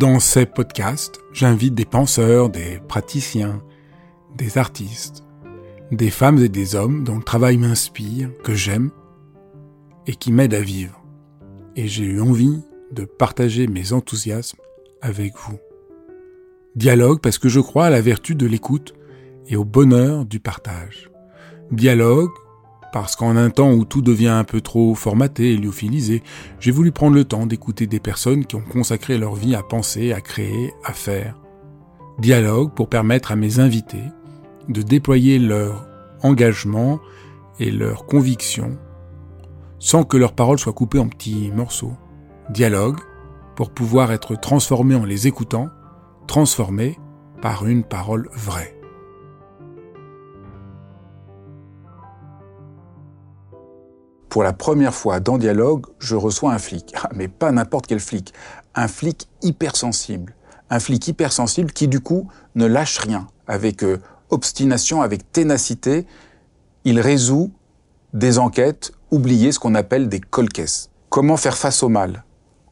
Dans ces podcasts, j'invite des penseurs, des praticiens, des artistes, des femmes et des hommes dont le travail m'inspire, que j'aime et qui m'aident à vivre. Et j'ai eu envie de partager mes enthousiasmes avec vous. Dialogue parce que je crois à la vertu de l'écoute et au bonheur du partage. Dialogue parce qu'en un temps où tout devient un peu trop formaté et lyophilisé, j'ai voulu prendre le temps d'écouter des personnes qui ont consacré leur vie à penser, à créer, à faire. Dialogue pour permettre à mes invités de déployer leur engagement et leur conviction sans que leurs paroles soient coupées en petits morceaux. Dialogue pour pouvoir être transformés en les écoutant, transformés par une parole vraie. Pour la première fois dans Dialogue, je reçois un flic. Ah, mais pas n'importe quel flic. Un flic hypersensible. Un flic hypersensible qui, du coup, ne lâche rien. Avec euh, obstination, avec ténacité, il résout des enquêtes, oublier ce qu'on appelle des colcaisses. Comment faire face au mal?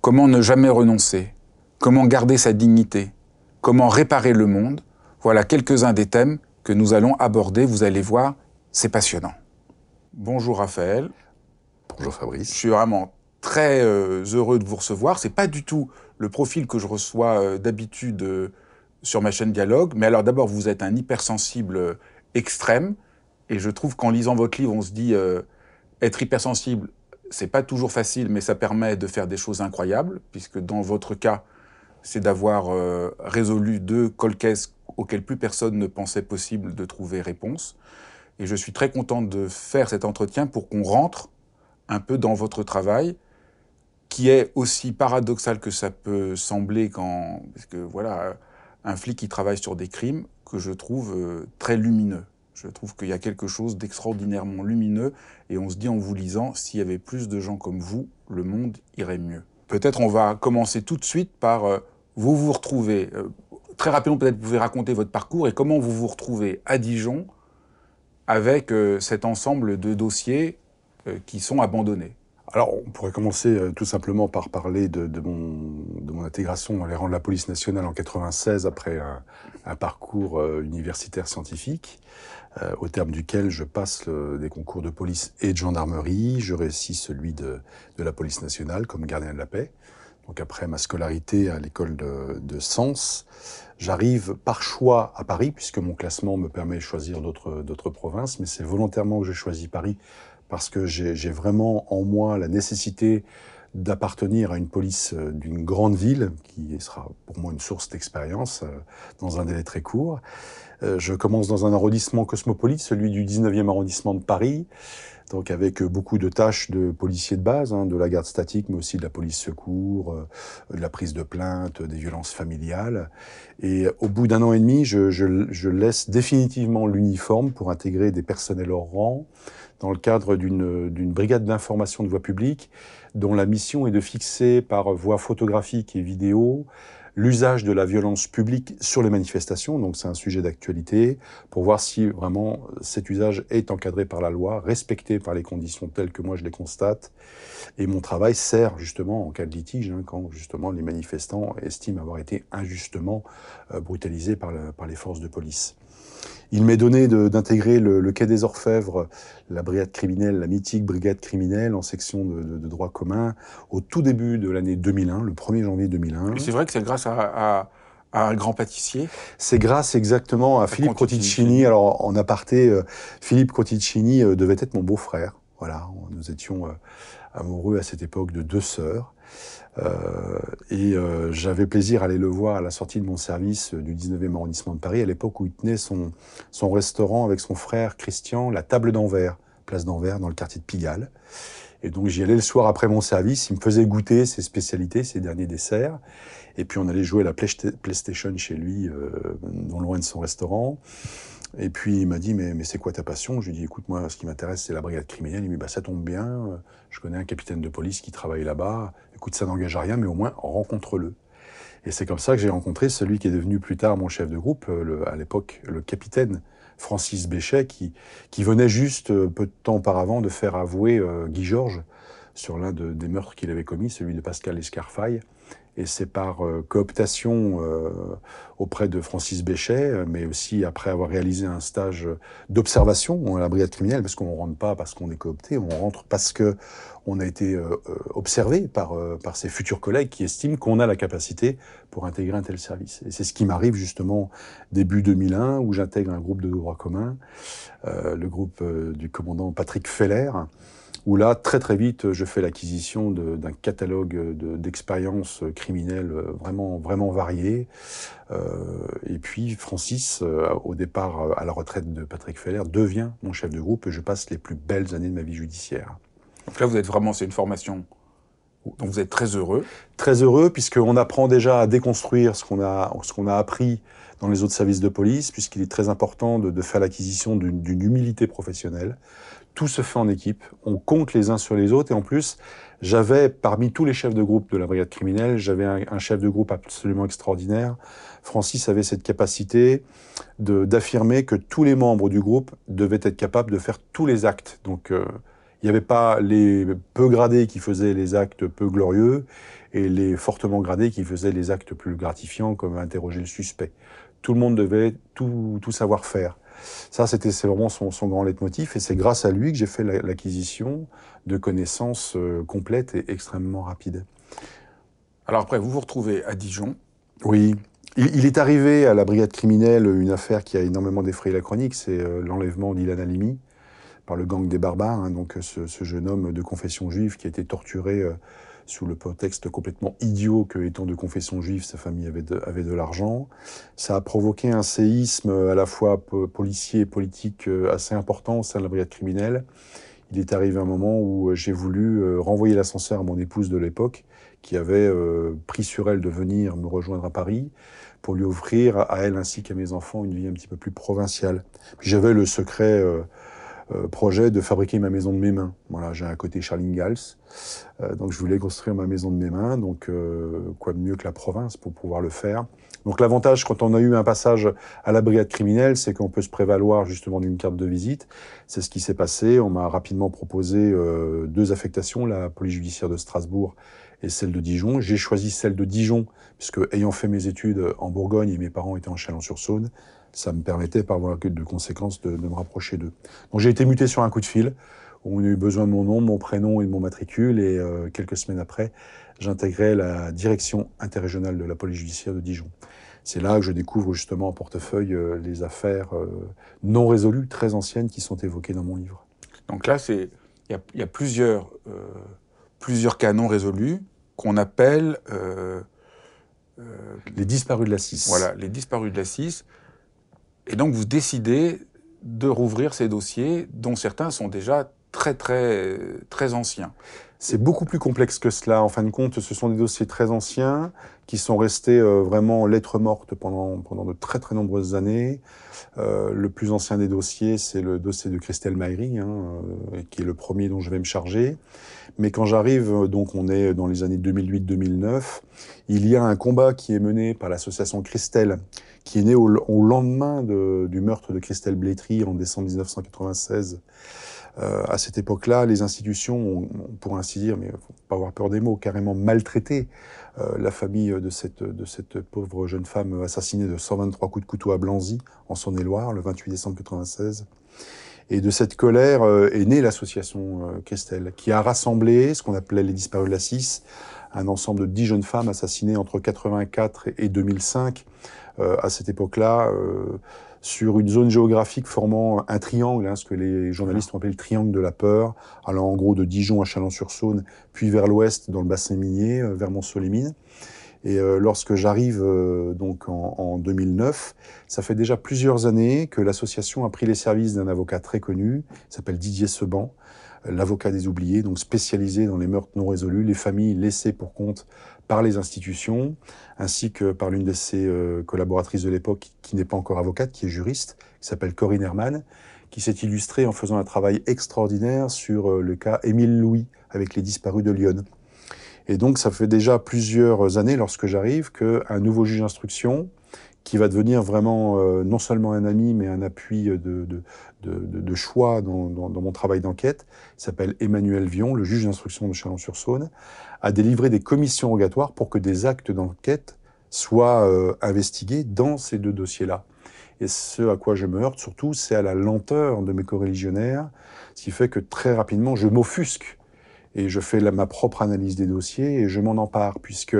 Comment ne jamais renoncer? Comment garder sa dignité? Comment réparer le monde? Voilà quelques-uns des thèmes que nous allons aborder. Vous allez voir, c'est passionnant. Bonjour Raphaël. Bonjour Fabrice. Je suis vraiment très euh, heureux de vous recevoir. C'est pas du tout le profil que je reçois euh, d'habitude euh, sur ma chaîne Dialogue. Mais alors d'abord, vous êtes un hypersensible extrême. Et je trouve qu'en lisant votre livre, on se dit être hypersensible, c'est pas toujours facile, mais ça permet de faire des choses incroyables, puisque dans votre cas, c'est d'avoir résolu deux colcaisses auxquelles plus personne ne pensait possible de trouver réponse. Et je suis très content de faire cet entretien pour qu'on rentre un peu dans votre travail, qui est aussi paradoxal que ça peut sembler quand, parce que voilà, un flic qui travaille sur des crimes que je trouve euh, très lumineux. Je trouve qu'il y a quelque chose d'extraordinairement lumineux et on se dit en vous lisant, s'il y avait plus de gens comme vous, le monde irait mieux. Peut-être on va commencer tout de suite par euh, vous vous retrouvez. Euh, très rapidement, peut-être vous pouvez raconter votre parcours et comment vous vous retrouvez à Dijon avec cet ensemble de dossiers qui sont abandonnés. Alors, on pourrait commencer euh, tout simplement par parler de, mon, intégration dans les rangs de la police nationale en 96 après un, parcours euh, universitaire scientifique, au terme duquel je passe des concours de police et de gendarmerie. Je réussis celui de, la police nationale comme gardien de la paix. Donc après ma scolarité à l'école de, Sens, j'arrive par choix à Paris, puisque mon classement me permet de choisir d'autres provinces, mais c'est volontairement que j'ai choisi Paris parce que j'ai vraiment en moi la nécessité d'appartenir à une police euh, d'une grande ville, qui sera pour moi une source d'expérience euh, dans un délai très court. Euh, je commence dans un arrondissement cosmopolite, celui du 19e arrondissement de Paris, donc avec beaucoup de tâches de policiers de base, hein, de la garde statique, mais aussi de la police secours, de la prise de plainte, des violences familiales. Et au bout d'un an et demi, je, je, je laisse définitivement l'uniforme pour intégrer des personnels hors rang, dans le cadre d'une brigade d'information de voie publique dont la mission est de fixer par voie photographique et vidéo l'usage de la violence publique sur les manifestations, donc c'est un sujet d'actualité, pour voir si vraiment cet usage est encadré par la loi, respecté par les conditions telles que moi je les constate. Et mon travail sert justement en cas de litige, hein, quand justement les manifestants estiment avoir été injustement euh, brutalisés par, par les forces de police. Il m'est donné d'intégrer le, Quai des Orfèvres, la brigade criminelle, la mythique brigade criminelle en section de, droit commun, au tout début de l'année 2001, le 1er janvier 2001. C'est vrai que c'est grâce à, un grand pâtissier C'est grâce exactement à, Philippe Crotticini. Alors, en aparté, euh, Philippe Crotticini euh, devait être mon beau-frère. Voilà, nous étions euh, amoureux à cette époque de deux sœurs. Euh, et euh, j'avais plaisir à aller le voir à la sortie de mon service du 19e arrondissement de Paris, à l'époque où il tenait son, son restaurant avec son frère Christian, la Table d'Anvers, place d'Anvers, dans le quartier de Pigalle. Et donc j'y allais le soir après mon service, il me faisait goûter ses spécialités, ses derniers desserts. Et puis on allait jouer à la PlayStation chez lui, euh, non loin de son restaurant. Et puis il m'a dit mais, mais c'est quoi ta passion? Je lui ai dit écoute moi ce qui m'intéresse c'est la brigade criminelle. Il m'a dit bah ça tombe bien, je connais un capitaine de police qui travaille là-bas. Écoute ça n'engage à rien mais au moins rencontre-le. Et c'est comme ça que j'ai rencontré celui qui est devenu plus tard mon chef de groupe, euh, à l'époque le capitaine Francis Béchet, qui, venait juste euh, peu de temps auparavant de faire avouer euh, Guy Georges sur l'un des meurtres qu'il avait commis, celui de Pascal Escarfaille. Et c'est par euh, cooptation euh, auprès de Francis Béchet, mais aussi après avoir réalisé un stage d'observation à la brigade criminelle, parce qu'on ne rentre pas parce qu'on est coopté, on rentre parce que on a été euh, observé par, par ses futurs collègues qui estiment qu'on a la capacité pour intégrer un tel service. Et c'est ce qui m'arrive justement début 2001, où j'intègre un groupe de droit commun, le groupe du commandant Patrick Feller, où là, très très vite, je fais l'acquisition d'un catalogue d'expériences criminelles vraiment, vraiment variées. Euh, et puis Francis, euh, au départ à la retraite de Patrick Feller, devient mon chef de groupe et je passe les plus belles années de ma vie judiciaire. Donc là, vous êtes vraiment, c'est une formation dont vous êtes très heureux. Très heureux, puisqu'on apprend déjà à déconstruire ce qu'on a, ce qu'on a appris dans les autres services de police, puisqu'il est très important de, de faire l'acquisition d'une humilité professionnelle tout se fait en équipe, on compte les uns sur les autres, et en plus, j'avais, parmi tous les chefs de groupe de la brigade criminelle, j'avais un, chef de groupe absolument extraordinaire. Francis avait cette capacité d'affirmer que tous les membres du groupe devaient être capables de faire tous les actes. Donc, euh, il n'y avait pas les peu gradés qui faisaient les actes peu glorieux et les fortement gradés qui faisaient les actes plus gratifiants, comme interroger le suspect. Tout le monde devait tout, tout savoir faire. Ça, c'était c'est vraiment son, son, grand leitmotiv, et c'est grâce à lui que j'ai fait l'acquisition de connaissances euh, complètes et extrêmement rapides. Alors après, vous vous retrouvez à Dijon. Oui. Il, est arrivé à la brigade criminelle une affaire qui a énormément défrayé la chronique, c'est euh, l'enlèvement d'Ilan Halimi par le gang des barbares, hein, donc ce, ce, jeune homme de confession juive qui a été torturé euh, sous le prétexte complètement idiot que, étant de confession juive, sa famille avait de, avait de l'argent. Ça a provoqué un séisme à la fois policier et politique euh, assez important au sein de la brigade criminelle. Il est arrivé un moment où euh, j'ai voulu euh, renvoyer l'ascenseur à mon épouse de l'époque, qui avait pris sur elle de venir me rejoindre à Paris pour lui offrir à elle ainsi qu'à mes enfants une vie un petit peu plus provinciale. J'avais le secret projet de fabriquer ma maison de mes mains. Voilà, j'ai un côté Charles Ingalls, euh, donc je voulais construire ma maison de mes mains. Donc euh, quoi de mieux que la province pour pouvoir le faire. Donc l'avantage quand on a eu un passage à la brigade criminelle, c'est qu'on peut se prévaloir justement d'une carte de visite. C'est ce qui s'est passé. On m'a rapidement proposé deux affectations, la police judiciaire de Strasbourg et celle de Dijon. J'ai choisi celle de Dijon, puisque ayant fait mes études en Bourgogne et mes parents étaient en Chalon-sur-Saône, ça me permettait par voie de conséquence de, de me rapprocher d'eux. Donc j'ai été muté sur un coup de fil. On a eu besoin de mon nom, mon prénom et de mon matricule. Et euh, quelques semaines après, j'intégrais la direction interrégionale de la police judiciaire de Dijon. C'est là que je découvre justement en portefeuille euh, les affaires euh, non résolues, très anciennes, qui sont évoquées dans mon livre. Donc là, c'est il y, y, a plusieurs plusieurs cas non résolus qu'on appelle les disparus de la 6. Voilà, les disparus de la 6. Et donc vous décidez de rouvrir ces dossiers dont certains sont déjà très très très anciens. C'est beaucoup plus complexe que cela. En fin de compte, ce sont des dossiers très anciens qui sont restés euh, vraiment lettres mortes pendant, pendant de très très nombreuses années. Euh, le plus ancien des dossiers, c'est le dossier de Christelle Maïri, hein, euh, qui est le premier dont je vais me charger. Mais quand j'arrive, donc on est dans les années 2008-2009, il y a un combat qui est mené par l'association Christelle, qui est né au, lendemain de, du meurtre de Christelle Blétry en décembre 1996 euh, à cette époque-là, les institutions ont, pour ainsi dire, mais faut pas avoir peur des mots, carrément maltraité euh, la famille de cette, de cette pauvre jeune femme assassinée de 123 coups de couteau à Blanzy, en Saône-et-Loire, le 28 décembre 1996. Et de cette colère euh, est née l'association euh, Christelle, qui a rassemblé ce qu'on appelait les disparus de la 6, un ensemble de dix jeunes femmes assassinées entre 84 et 2005. Euh, à cette époque-là, euh, sur une zone géographique formant un triangle, hein, ce que les journalistes ont appelé le triangle de la peur, allant en gros de Dijon à Chalon-sur-Saône, puis vers l'ouest dans le bassin minier, euh, vers Mont-Solémine. Et euh, lorsque j'arrive euh, donc en, en, 2009, ça fait déjà plusieurs années que l'association a pris les services d'un avocat très connu, s'appelle Didier Seban, l'avocat des oubliés, donc spécialisé dans les meurtres non résolus, les familles laissées pour compte par les institutions, ainsi que par l'une de ses euh, collaboratrices de l'époque, qui n'est pas encore avocate, qui est juriste, qui s'appelle Corinne Herman, qui s'est illustrée en faisant un travail extraordinaire sur euh, le cas Émile Louis, avec les disparus de Lyon. Et donc, ça fait déjà plusieurs années, lorsque j'arrive, qu'un nouveau juge d'instruction, qui va devenir vraiment euh, non seulement un ami, mais un appui de, de, de, de choix dans, dans, dans, mon travail d'enquête. Il s'appelle Emmanuel Vion, le juge d'instruction de Chalon-sur-Saône, a délivré des commissions rogatoires pour que des actes d'enquête soient euh, investigués dans ces deux dossiers-là. Et ce à quoi je me heurte surtout, c'est à la lenteur de mes coreligionnaires, ce qui fait que très rapidement, je m'offusque et je fais la, ma propre analyse des dossiers et je m'en empare, puisque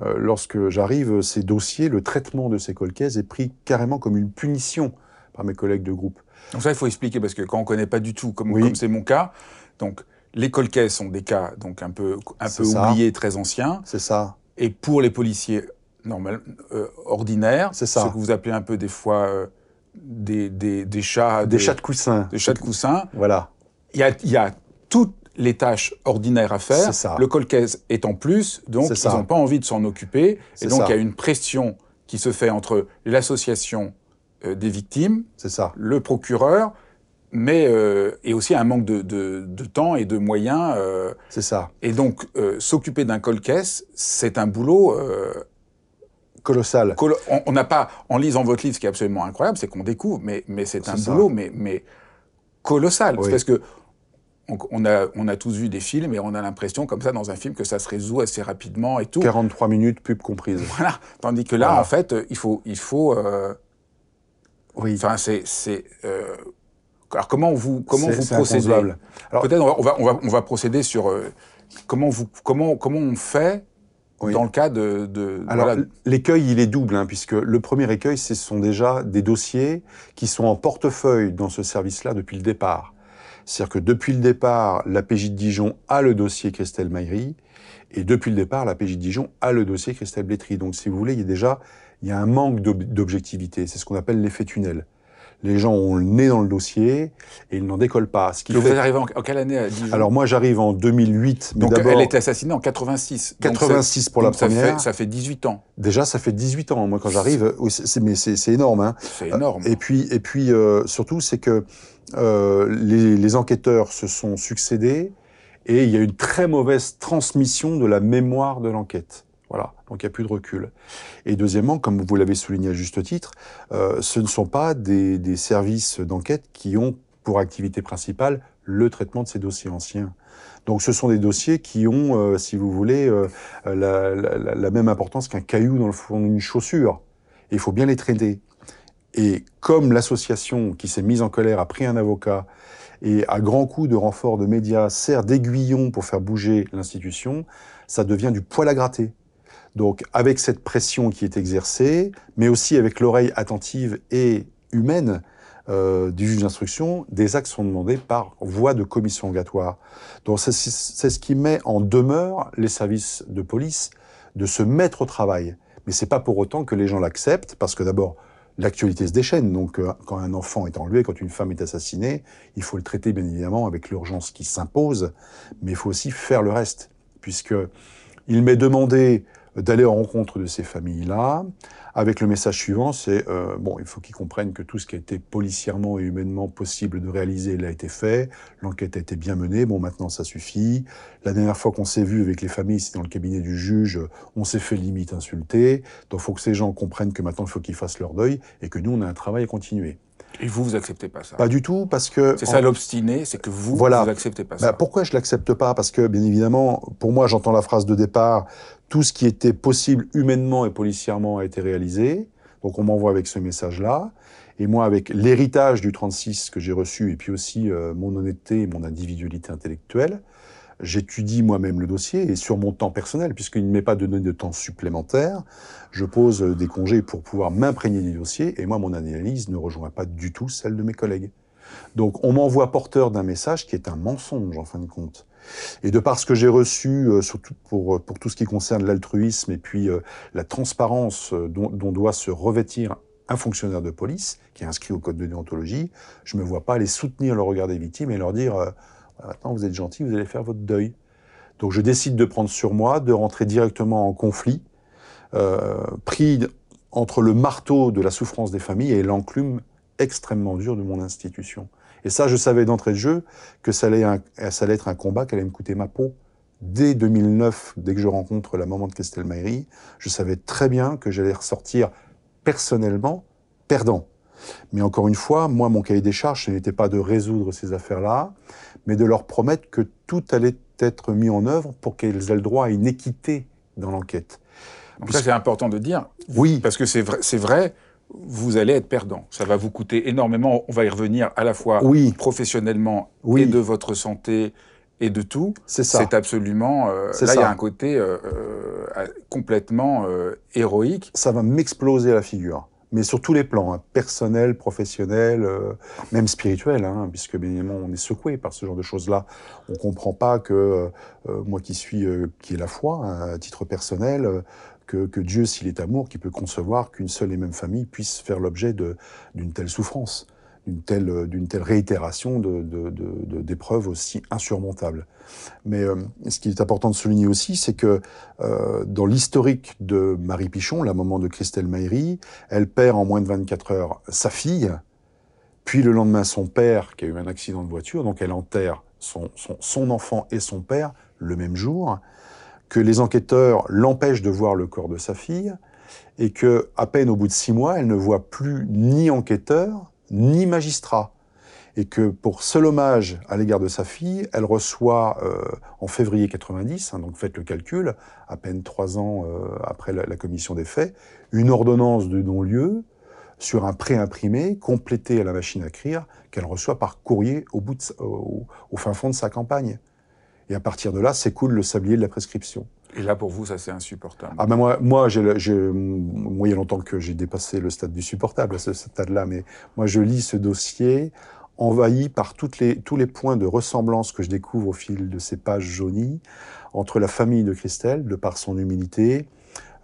euh, lorsque j'arrive, ces dossiers, le traitement de ces colcaises est pris carrément comme une punition par mes collègues de groupe. Donc ça, il faut expliquer, parce que quand on ne connaît pas du tout, comme oui. c'est mon cas, donc les colcaises sont des cas donc un peu, un peu oubliés, très anciens. C'est ça. Et pour les policiers normal, euh, ordinaires, c'est ça. ce que vous appelez un peu des fois euh, des, des, des, chats... Des, des, chats de coussin. Des chats de coussin. Voilà. Il y a, y a toutes les tâches ordinaires à faire. Ça. Le colcaise est en plus, donc ils n'ont pas envie de s'en occuper. Et donc il y a une pression qui se fait entre l'association euh, des victimes, ça. le procureur, mais euh, et aussi un manque de, de, de temps et de moyens. Euh, c'est ça. Et donc s'occuper d'un colcaisse, c'est un boulot colossal. Colo on n'a pas, en lisant votre livre, ce qui est absolument incroyable, c'est qu'on découvre, mais, mais c'est un ça. boulot, mais, mais colossal. Oui. Parce que on a, on a tous vu des films et on a l'impression, comme ça, dans un film, que ça se résout assez rapidement et tout. 43 minutes, pub comprise. Voilà. Tandis que là, voilà. en fait, il faut, il faut. Euh, oui. Enfin, c'est, c'est. Euh, alors comment vous, comment vous procédez Alors peut-être on va, on va, on va procéder sur euh, comment vous, comment, comment on fait oui. dans le cas de. de Alors voilà. l'écueil, il est double, hein, puisque le premier écueil, ce sont déjà des dossiers qui sont en portefeuille dans ce service-là depuis le départ. C'est-à-dire que depuis le départ, la PJ de Dijon a le dossier Christelle Maillery, et depuis le départ, la PJ de Dijon a le dossier Christelle Blétry. Donc, si vous voulez, il y a déjà il y a un manque d'objectivité. C'est ce qu'on appelle l'effet tunnel. Les gens ont le nez dans le dossier et ils n'en décollent pas. Ce qui fait... Vous êtes arrivé en, en, quelle année à Dijon? Alors moi j'arrive en 2008. Mais donc elle était assassinée en 86. 86 pour donc la première. Ça fait, ça fait 18 ans. Déjà ça fait 18 ans. Moi quand j'arrive, mais c'est énorme. Hein. C'est énorme. Et puis, et puis euh, surtout c'est que euh, les, enquêteurs se sont succédés et il y a une très mauvaise transmission de la mémoire de l'enquête. Voilà, donc il n'y a plus de recul. Et deuxièmement, comme vous l'avez souligné à juste titre, euh, ce ne sont pas des, services d'enquête qui ont pour activité principale le traitement de ces dossiers anciens. Donc ce sont des dossiers qui ont, euh, si vous voulez, la, même importance qu'un caillou dans le fond d'une chaussure. Il faut bien les traiter. Et comme l'association qui s'est mise en colère a pris un avocat et à grands coups de renfort de médias sert d'aiguillon pour faire bouger l'institution, ça devient du poil à gratter. Donc, avec cette pression qui est exercée, mais aussi avec l'oreille attentive et humaine euh, du juge d'instruction, des actes sont demandés par voie de commission rogatoire. Donc, c'est ce qui met en demeure les services de police de se mettre au travail. Mais c'est pas pour autant que les gens l'acceptent, parce que d'abord, l'actualité se déchaîne. Donc, euh, quand un enfant est enlevé, quand une femme est assassinée, il faut le traiter bien évidemment avec l'urgence qui s'impose, mais il faut aussi faire le reste, puisque il m'est demandé d'aller en rencontre de ces familles-là, avec le message suivant, c'est euh, bon, il faut qu'ils comprennent que tout ce qui a été policièrement et humainement possible de réaliser l'a été fait, l'enquête a été bien menée, bon maintenant ça suffit. La dernière fois qu'on s'est vu avec les familles, c'est dans le cabinet du juge, on s'est fait limite insulter, donc il faut que ces gens comprennent que maintenant il faut qu'ils fassent leur deuil et que nous on a un travail à continuer. Et vous, vous acceptez pas ça? Pas du tout, parce que... C'est ça l'obstiné, c'est que vous, voilà. vous acceptez pas bah, ça. Pourquoi je l'accepte pas? Parce que, bien évidemment, pour moi, j'entends la phrase de départ, tout ce qui était possible humainement et policièrement a été réalisé. Donc on m'envoie avec ce message-là. Et moi, avec l'héritage du 36 que j'ai reçu, et puis aussi euh, mon honnêteté et mon individualité intellectuelle, j'étudie moi-même le dossier, et sur mon temps personnel, puisqu'il ne m'est pas donné de temps supplémentaire, je pose des congés pour pouvoir m'imprégner du dossier, et moi, mon analyse ne rejoint pas du tout celle de mes collègues. Donc on m'envoie porteur d'un message qui est un mensonge, en fin de compte. Et de par ce que j'ai reçu, euh, surtout pour, pour tout ce qui concerne l'altruisme et puis euh, la transparence dont, doit se revêtir un fonctionnaire de police, qui est inscrit au code de déontologie, je ne me vois pas aller soutenir le regard des victimes et leur dire euh, maintenant vous êtes gentil, vous allez faire votre deuil. Donc je décide de prendre sur moi, de rentrer directement en conflit, euh, pris entre le marteau de la souffrance des familles et l'enclume extrêmement dur de mon institution. Et ça, je savais d'entrée de jeu que ça allait, un, ça allait être un combat qui allait me coûter ma peau. Dès 2009, dès que je rencontre la maman de Christelle Maillery, je savais très bien que j'allais ressortir personnellement perdant. Mais encore une fois, moi, mon cahier des charges, ce n'était pas de résoudre ces affaires-là, mais de leur promettre que tout allait être mis en œuvre pour qu'elles aient le droit à une équité dans l'enquête. Donc ça, c'est important de dire. Oui. Parce que c'est vrai, c'est vrai, vous allez être perdant. Ça va vous coûter énormément. On va y revenir à la fois Oui. professionnellement Oui. et de votre santé et de tout. C'est ça. C'est absolument. euh, C'est là, il y a un côté euh, euh, complètement euh, héroïque. ça va m'exploser la figure. Mais sur tous les plans, hein, personnel, professionnel, même spirituel, hein, puisque bien évidemment on est secoué par ce genre de choses-là. On comprend pas que moi qui suis, qui est la foi, hein, à titre personnel, que, Dieu, s'il est amour, qui peut concevoir qu'une seule et même famille puisse faire l'objet d'une telle souffrance, d'une telle, euh, réitération de, de, d'épreuves aussi insurmontables. Mais euh, ce qui est important de souligner aussi, c'est que euh, dans l'historique de Marie Pichon, la maman de Christelle Maïri, elle perd en moins de 24 heures sa fille, puis le lendemain son père qui a eu un accident de voiture, donc elle enterre son enfant et son père le même jour, que les enquêteurs l'empêchent de voir le corps de sa fille, et que à peine au bout de six mois, elle ne voit plus ni enquêteur ni magistrat et que pour seul hommage à l'égard de sa fille, elle reçoit euh, en février 90, hein, donc faites le calcul, à peine trois ans euh, après la, commission des faits, une ordonnance de non-lieu sur un pré-imprimé complété à la machine à écrire qu'elle reçoit par courrier au, bout au fin fond de sa campagne. Et à partir de là, s'écoule le sablier de la prescription. Et là, pour vous, ça, c'est insupportable. Ah ben moi, moi, j'ai, moi, il y a longtemps que j'ai dépassé le stade du supportable à ce stade-là, mais moi, je lis ce dossier envahi par toutes les, tous les points de ressemblance que je découvre au fil de ces pages jaunies entre la famille de Christelle, de par son humilité,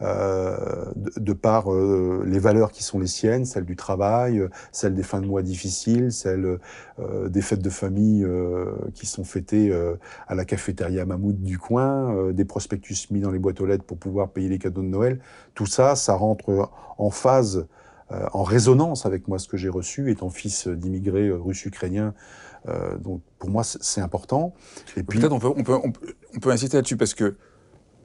de, de par euh, les valeurs qui sont les siennes, celles du travail, euh, celles des fins de mois difficiles, celles euh, des fêtes de famille euh, qui sont fêtées euh, à la cafétéria Mammouth du coin, euh, des prospectus mis dans les boîtes aux lettres pour pouvoir payer les cadeaux de Noël. Tout ça, ça rentre en phase, euh, en résonance avec moi ce que j'ai reçu, étant fils d'immigrés euh, russes ukrainiens. Euh, donc pour moi, c'est c'est important. Et puis, Peut-être on peut, on, peut, on, peut, on peut insister là-dessus parce que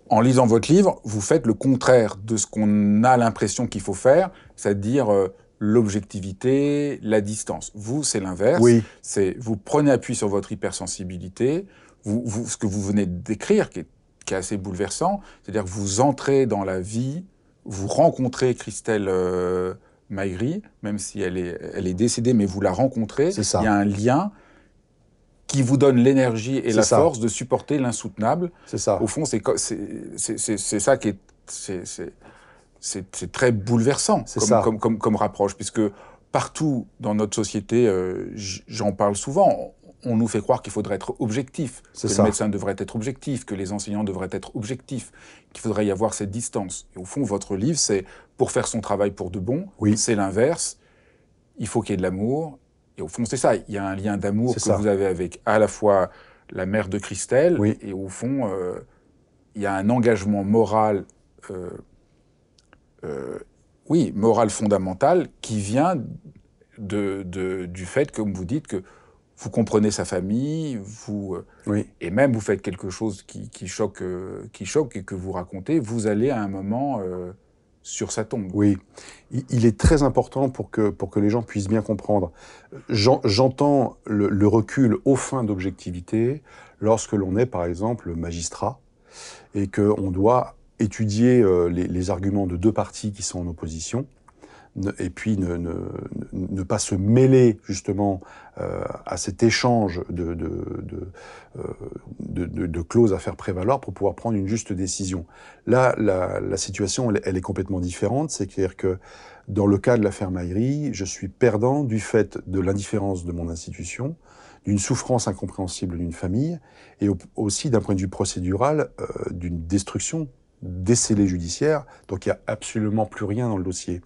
en lisant votre livre, vous faites le contraire de ce qu'on a l'impression qu'il faut faire, c'est-à-dire euh, l'objectivité, la distance. Vous, c'est l'inverse. oui, C'est vous prenez appui sur votre hypersensibilité. Vous, vous, ce que vous venez de décrire, qui est, qui est assez bouleversant, c'est-à-dire que vous entrez dans la vie, vous rencontrez Christelle euh, Maigri, même si elle est, elle est décédée, mais vous la rencontrez. C'est ça. Il y a un lien qui vous donne l'énergie et la ça. force de supporter l'insoutenable. c'est ça. Au fond, c'est ça qui est c'est- très bouleversant comme, ça. comme comme comme rapproche, puisque partout dans notre société, euh, j'en parle souvent. On nous fait croire qu'il faudrait être objectif, que C'est le ça. médecin devrait être objectif, que les enseignants devraient être objectifs, qu'il faudrait y avoir cette distance. Et au fond, votre livre, c'est pour faire son travail pour de bon. Oui. C'est l'inverse. Il faut qu'il y ait de l'amour. Et au fond, c'est ça. Il y a un lien d'amour que ça. vous avez avec à la fois la mère de Christelle Oui. et au fond, euh, il y a un engagement moral, euh, euh, oui, moral fondamental qui vient de, de- du fait, comme vous dites, que vous comprenez sa famille, vous euh, Oui. et même vous faites quelque chose qui, qui choque, qui choque et que vous racontez, vous allez à un moment euh, sur sa tombe. Oui, il est très important pour que, pour que les gens puissent bien comprendre. J'en- J'entends le, recul aux fins d'objectivité lorsque l'on est, par exemple, magistrat et qu'on doit étudier euh, les, les arguments de deux parties qui sont en opposition et puis ne, pas se mêler justement euh, à cet échange euh, de, clauses à faire prévaloir pour pouvoir prendre une juste décision. Là, la, situation, elle, est complètement différente. C'est-à-dire que dans le cas de l'affaire Maïri, je suis perdant du fait de l'indifférence de mon institution, d'une souffrance incompréhensible d'une famille, et au- aussi d'un point de vue procédural, euh, d'une destruction des scellés judiciaires. Donc il n'y a absolument plus rien dans le dossier.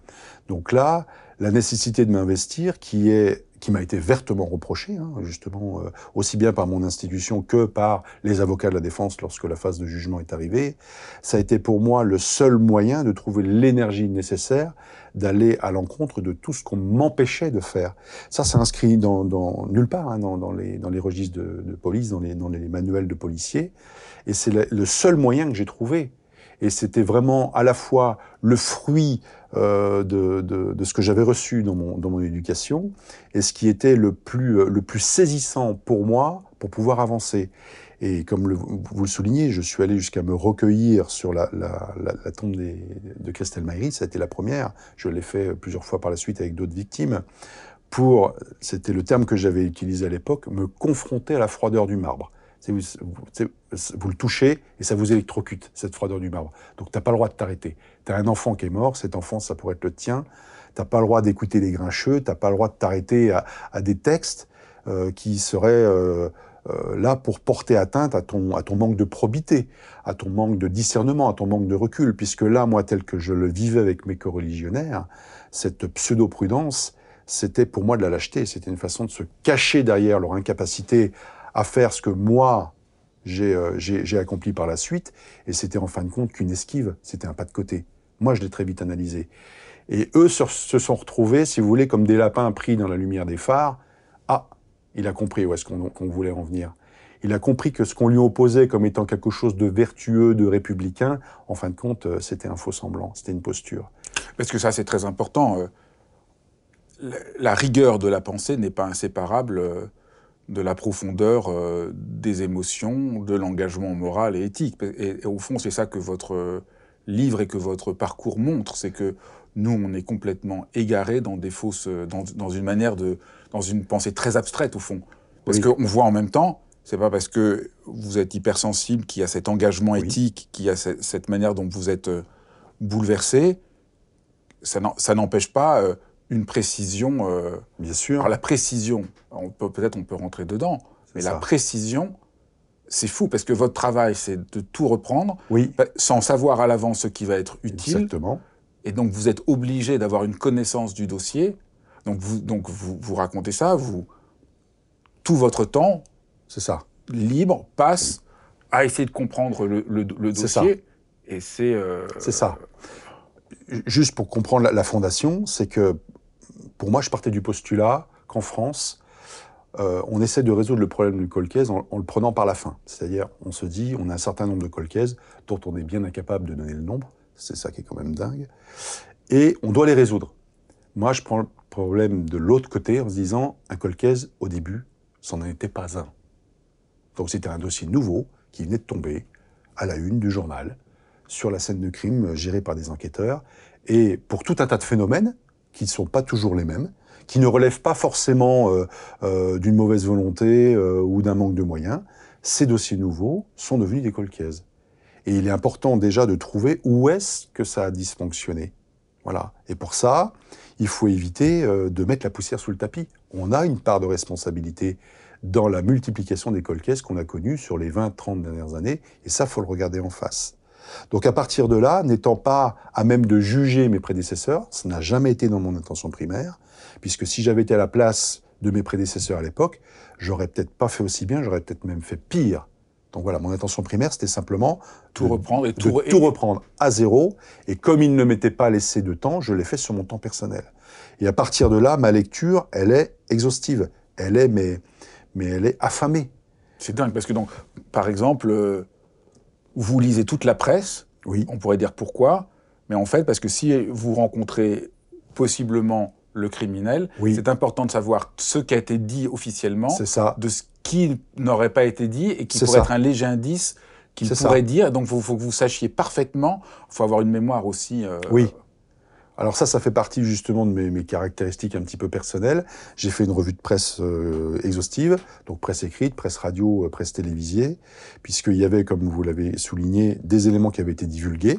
Donc là, la nécessité de m'investir, qui est qui m'a été vertement reprochée, hein, justement, euh, aussi bien par mon institution que par les avocats de la défense lorsque la phase de jugement est arrivée, ça a été pour moi le seul moyen de trouver l'énergie nécessaire d'aller à l'encontre de tout ce qu'on m'empêchait de faire. Ça, c'est inscrit dans, dans nulle part hein, dans, dans, les, dans les registres de, de police, dans les, dans les manuels de policiers, et c'est le seul moyen que j'ai trouvé. Et c'était vraiment à la fois le fruit euh, de, ce que j'avais reçu dans mon, dans mon éducation et ce qui était le plus, le plus saisissant pour moi pour pouvoir avancer. Et comme vous le soulignez, je suis allé jusqu'à me recueillir sur la, tombe de Christelle Maïri, ça a été la première. Je l'ai fait plusieurs fois par la suite avec d'autres victimes pour, c'était le terme que j'avais utilisé à l'époque, me confronter à la froideur du marbre. Vous, le touchez et ça vous électrocute, cette froideur du marbre. Donc t'as pas le droit de t'arrêter. T'as un enfant qui est mort, cet enfant, ça pourrait être le tien. T'as pas le droit d'écouter les grincheux, t'as pas le droit de t'arrêter à, à, des textes euh, qui seraient euh, euh, là pour porter atteinte à ton, à ton manque de probité, à ton manque de discernement, à ton manque de recul, puisque là, moi, tel que je le vivais avec mes co-religionnaires, cette pseudo-prudence, c'était pour moi de la lâcheté, c'était une façon de se cacher derrière leur incapacité à faire ce que moi euh, j'ai accompli par la suite, et c'était en fin de compte qu'une esquive, c'était un pas de côté. Moi, je l'ai très vite analysé. Et eux se, sont retrouvés, si vous voulez, comme des lapins pris dans la lumière des phares. Ah, il a compris où est-ce qu'on qu voulait en venir. Il a compris que ce qu'on lui opposait comme étant quelque chose de vertueux, de républicain, en fin de compte, euh, c'était un faux semblant, c'était une posture. Parce que ça, c'est très important. Euh, la rigueur de la pensée n'est pas inséparable de la profondeur des émotions, de l'engagement moral et éthique. Et, et au fond, c'est ça que votre livre et que votre parcours montre, c'est que nous, on est complètement égarés dans des fausses, dans, dans une manière de, dans une pensée très abstraite au fond. Parce oui. qu'on voit en même temps, c'est pas parce que vous êtes hypersensible, qu'il y a cet engagement oui. éthique, qu'il y a cette manière dont vous êtes bouleversé, ça n'empêche pas euh, une précision. Euh, Bien sûr. Alors la précision, on peut peut-être on peut rentrer dedans, mais ça. la précision, c'est fou parce que votre travail, c'est de tout reprendre, oui. sans savoir à l'avance ce qui va être utile. Exactement. Et donc vous êtes obligé d'avoir une connaissance du dossier donc vous, donc vous, vous racontez ça, vous, tout votre temps, c'est ça, libre passe à essayer de comprendre le, le, le dossier. Ça. Et c'est. Euh, c'est ça. Juste pour comprendre la, la fondation, c'est que pour moi, je partais du postulat qu'en France, euh, on essaie de résoudre le problème du colcaise en, en, le prenant par la fin. C'est-à-dire, on se dit, on a un certain nombre de colcaises dont on est bien incapable de donner le nombre. C'est ça qui est quand même dingue. Et on doit les résoudre. Moi, je prends problème de l'autre côté en se disant un colcaise, au début, c'en était pas un. Donc c'était un dossier nouveau qui venait de tomber à la une du journal sur la scène de crime gérée par des enquêteurs et pour tout un tas de phénomènes qui ne sont pas toujours les mêmes, qui ne relèvent pas forcément euh, euh, d'une mauvaise volonté euh, ou d'un manque de moyens, ces dossiers nouveaux sont devenus des colcaises. Et il est important déjà de trouver où est-ce que ça a dysfonctionné. Voilà. Et pour ça, il faut éviter de mettre la poussière sous le tapis. On a une part de responsabilité dans la multiplication des colcaisses qu'on a connues sur les 20-30 dernières années, et ça, faut le regarder en face. Donc à partir de là, n'étant pas à même de juger mes prédécesseurs, ça n'a jamais été dans mon intention primaire, puisque si j'avais été à la place de mes prédécesseurs à l'époque, j'aurais peut-être pas fait aussi bien, j'aurais peut-être même fait pire. Donc voilà, mon intention primaire, c'était simplement tout de, reprendre et tout, de tout reprendre à zéro. Et comme il ne m'était pas laissé de temps, je l'ai fait sur mon temps personnel. Et à partir de là, ma lecture, elle est exhaustive. Elle est, mais, mais elle est affamée. C'est dingue, parce que donc, par exemple, euh, vous lisez toute la presse. Oui. On pourrait dire pourquoi. Mais en fait, parce que si vous rencontrez possiblement le criminel, oui. c'est important de savoir ce qui a été dit officiellement, ça. de ce qui n'aurait pas été dit et qui pourrait ça. être un léger indice qu'il pourrait ça. dire. Donc, il faut, faut, que vous sachiez parfaitement. Il faut avoir une mémoire aussi. Euh, oui. Alors ça, ça fait partie justement de mes, mes caractéristiques un petit peu personnelles. J'ai fait une revue de presse euh, exhaustive, donc presse écrite, presse radio, euh, presse télévisée, puisqu'il y avait, comme vous l'avez souligné, des éléments qui avaient été divulgués.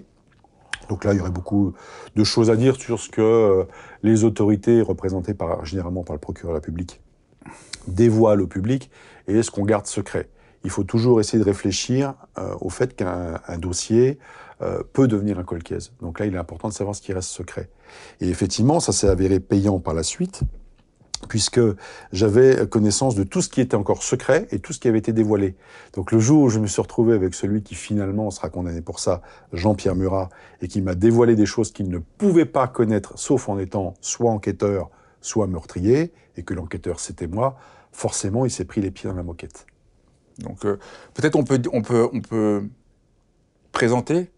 Donc là, il y aurait beaucoup de choses à dire sur ce que euh, les autorités représentées par, généralement par le procureur de la République dévoilent au public et ce qu'on garde secret? Il faut toujours essayer de réfléchir euh, au fait qu'un dossier euh, peut devenir un colcaise. Donc là, il est important de savoir ce qui reste secret. Et effectivement, ça s'est avéré payant par la suite, puisque j'avais connaissance de tout ce qui était encore secret et tout ce qui avait été dévoilé. Donc le jour où je me suis retrouvé avec celui qui finalement sera condamné pour ça, Jean-Pierre Murat, et qui m'a dévoilé des choses qu'il ne pouvait pas connaître, sauf en étant soit enquêteur, soit meurtrier, et que l'enquêteur c'était moi, forcément il s'est pris les pieds dans la moquette. Donc euh, peut-être on peut, on, peut, on peut présenter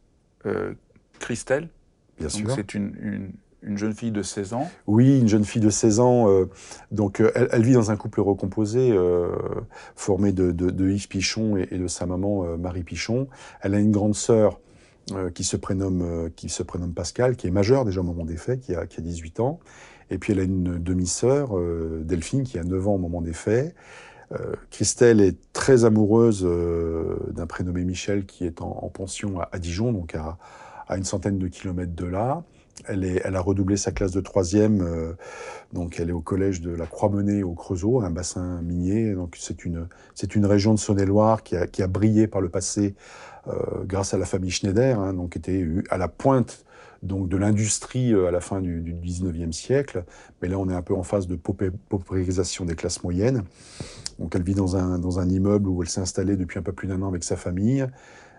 Christelle. Bien sûr. C'est une, une, jeune fille de 16 ans. Oui, une jeune fille de 16 ans. donc, elle, vit dans un couple recomposé, formé de, de, Yves Pichon et, de sa maman Marie Pichon. Elle a une grande sœur qui se prénomme qui se prénomme Pascal, qui est majeure déjà au moment des faits, qui a, qui a 18 ans. Et puis elle a une demi-sœur, Delphine, qui a 9 ans au moment des faits. Euh, Christelle est très amoureuse euh, d'un prénommé Michel qui est en, pension à, Dijon, donc à, une centaine de kilomètres de là. Elle, est, elle, a redoublé sa classe de troisième, euh, donc elle est au collège de la Croix-Menée au Creusot, un bassin minier. Donc c'est une, c'est une région de Saône-et-Loire qui a, qui a, brillé par le passé grâce à la famille Schneider, hein, donc était à la pointe donc de l'industrie à la fin du, du 19e siècle. Mais là, on est un peu en phase de paupérisation des classes moyennes. Donc elle vit dans un, dans un immeuble où elle s'est installée depuis un peu plus d'un an avec sa famille.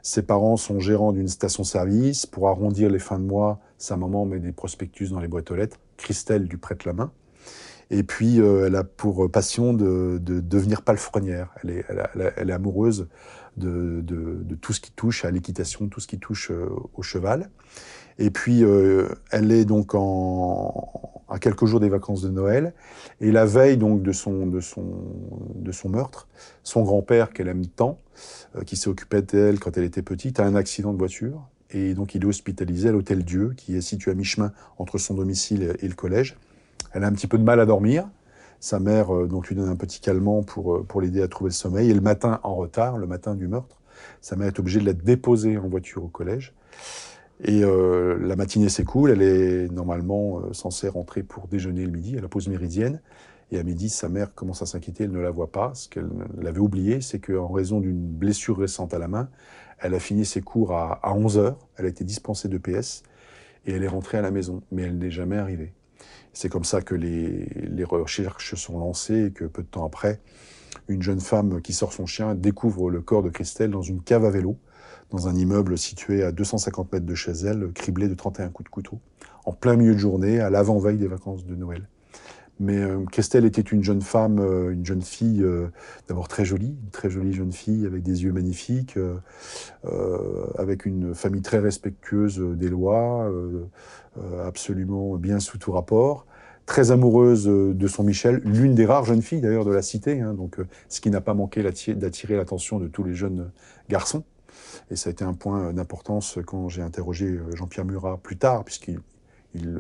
Ses parents sont gérants d'une station-service. Pour arrondir les fins de mois, sa maman met des prospectus dans les boîtes aux lettres. Christelle lui prête la main. Et puis, euh, elle a pour passion de, de devenir palefrenière. Elle est, elle est amoureuse de, de, de, tout ce qui touche à l'équitation, tout ce qui touche euh, au cheval. Et puis, euh, elle est donc en, à quelques jours des vacances de Noël. Et la veille donc de son, de son, de son meurtre, son grand-père qu'elle aime tant, euh, qui s'est occupé d'elle quand elle était petite, a un accident de voiture. Et donc, il est hospitalisé à l'hôtel Dieu, qui est situé à mi-chemin entre son domicile et le collège. Elle a un petit peu de mal à dormir. Sa mère euh, donc lui donne un petit calmant pour, pour l'aider à trouver le sommeil. Et le matin, en retard, le matin du meurtre, sa mère est obligée de la déposer en voiture au collège. Et euh, la matinée s'écoule, elle est normalement euh, censée rentrer pour déjeuner le midi, à la pause méridienne. Et à midi, sa mère commence à s'inquiéter, elle ne la voit pas. Ce qu'elle avait oublié, c'est qu'en raison d'une blessure récente à la main, elle a fini ses cours à, à 11 heures, elle a été dispensée de PS, et elle est rentrée à la maison, mais elle n'est jamais arrivée. C'est comme ça que les, les recherches sont lancées et que peu de temps après, une jeune femme qui sort son chien découvre le corps de Christelle dans une cave à vélo dans un immeuble situé à 250 mètres de chez elle, criblé de 31 coups de couteau, en plein milieu de journée, à l'avant-veille des vacances de Noël. Mais euh, Christelle était une jeune femme, euh, une jeune fille euh, d'abord très jolie, une très jolie jeune fille avec des yeux magnifiques, avec une famille très respectueuse des lois, absolument bien sous tout rapport, très amoureuse de son Michel, l'une des rares jeunes filles d'ailleurs de la cité, hein, donc ce qui n'a pas manqué d'attirer l'attention de tous les jeunes garçons. Et ça a été un point d'importance quand j'ai interrogé euh, Jean-Pierre Murat plus tard, puisqu'il il,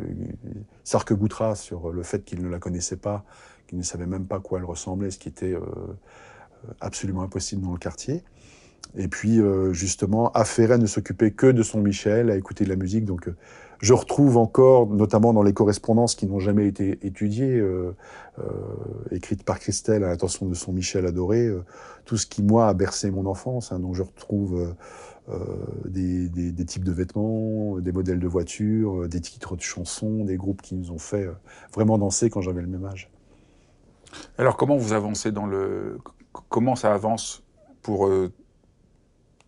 s'arc-boutera sur le fait qu'il ne la connaissait pas, qu'il ne savait même pas à quoi elle ressemblait, ce qui était euh, absolument impossible dans le quartier. Et puis, euh, justement, Affaire ne s'occupait que de son Michel, à écouter de la musique. Donc, je retrouve encore, notamment dans les correspondances qui n'ont jamais été étudiées, euh, euh, écrites par Christelle à l'intention de son Michel adoré, euh, tout ce qui, moi, a bercé mon enfance. Hein, donc je retrouve des, des, types de vêtements, des modèles de voitures, des titres de chansons, des groupes qui nous ont fait vraiment danser quand j'avais le même âge. Alors comment vous avancez dans le... Comment ça avance pour...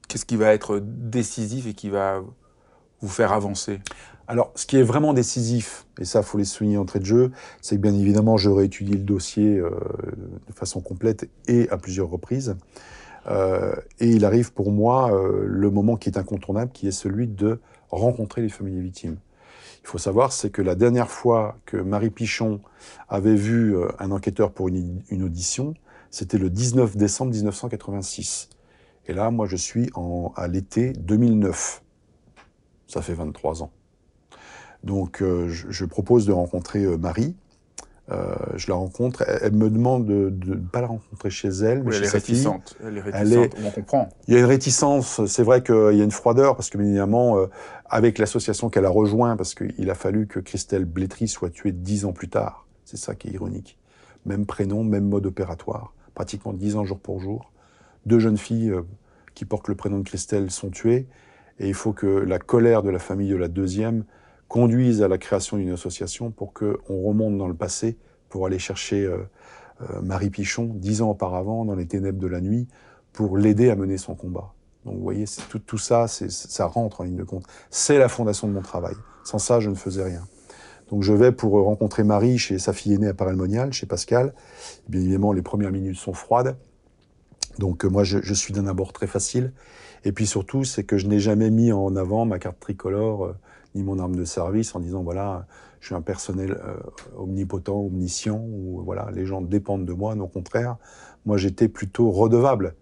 Qu'est-ce qui va être décisif et qui va vous faire avancer alors, ce qui est vraiment décisif, et ça, faut les souligner entrée de jeu, c'est que bien évidemment, j'aurais étudié le dossier euh, de façon complète et à plusieurs reprises. Euh, et il arrive pour moi euh, le moment qui est incontournable, qui est celui de rencontrer les familles victimes. Il faut savoir, c'est que la dernière fois que Marie Pichon avait vu un enquêteur pour une, une audition, c'était le 19 décembre 1986. Et là, moi, je suis en, à l'été 2009. Ça fait 23 ans. Donc euh, je, propose de rencontrer euh, Marie. Euh, je la rencontre. Elle, me demande de ne pas la rencontrer chez elle, mais chez elle est sa réticente. Elle est réticente. on comprend. Il y a une réticence. C'est vrai qu'il y a une froideur parce que, bien évidemment, avec l'association qu'elle a rejoint, parce qu'il a fallu que Christelle Blétry soit tuée dix ans plus tard. C'est ça qui est ironique. Même prénom, même mode opératoire. Pratiquement dix ans jour pour jour. Deux jeunes filles qui portent le prénom de Christelle sont tuées. Et il faut que la colère de la famille de la deuxième conduisent à la création d'une association pour qu'on remonte dans le passé pour aller chercher euh, euh, Marie Pichon, dix ans auparavant, dans les ténèbres de la nuit, pour l'aider à mener son combat. Donc vous voyez, tout, ça, ça rentre en ligne de compte. C'est la fondation de mon travail. Sans ça, je ne faisais rien. Donc je vais pour rencontrer Marie chez sa fille aînée à Parelmonial, chez Pascal. Bien évidemment, les premières minutes sont froides. Donc moi, je suis d'un abord très facile. Et puis surtout, c'est que je n'ai jamais mis en avant ma carte tricolore euh, ni mon arme de service en disant voilà, je suis un personnel euh, omnipotent, omniscient, ou voilà, les gens dépendent de moi. Non, au contraire, moi j'étais plutôt redevable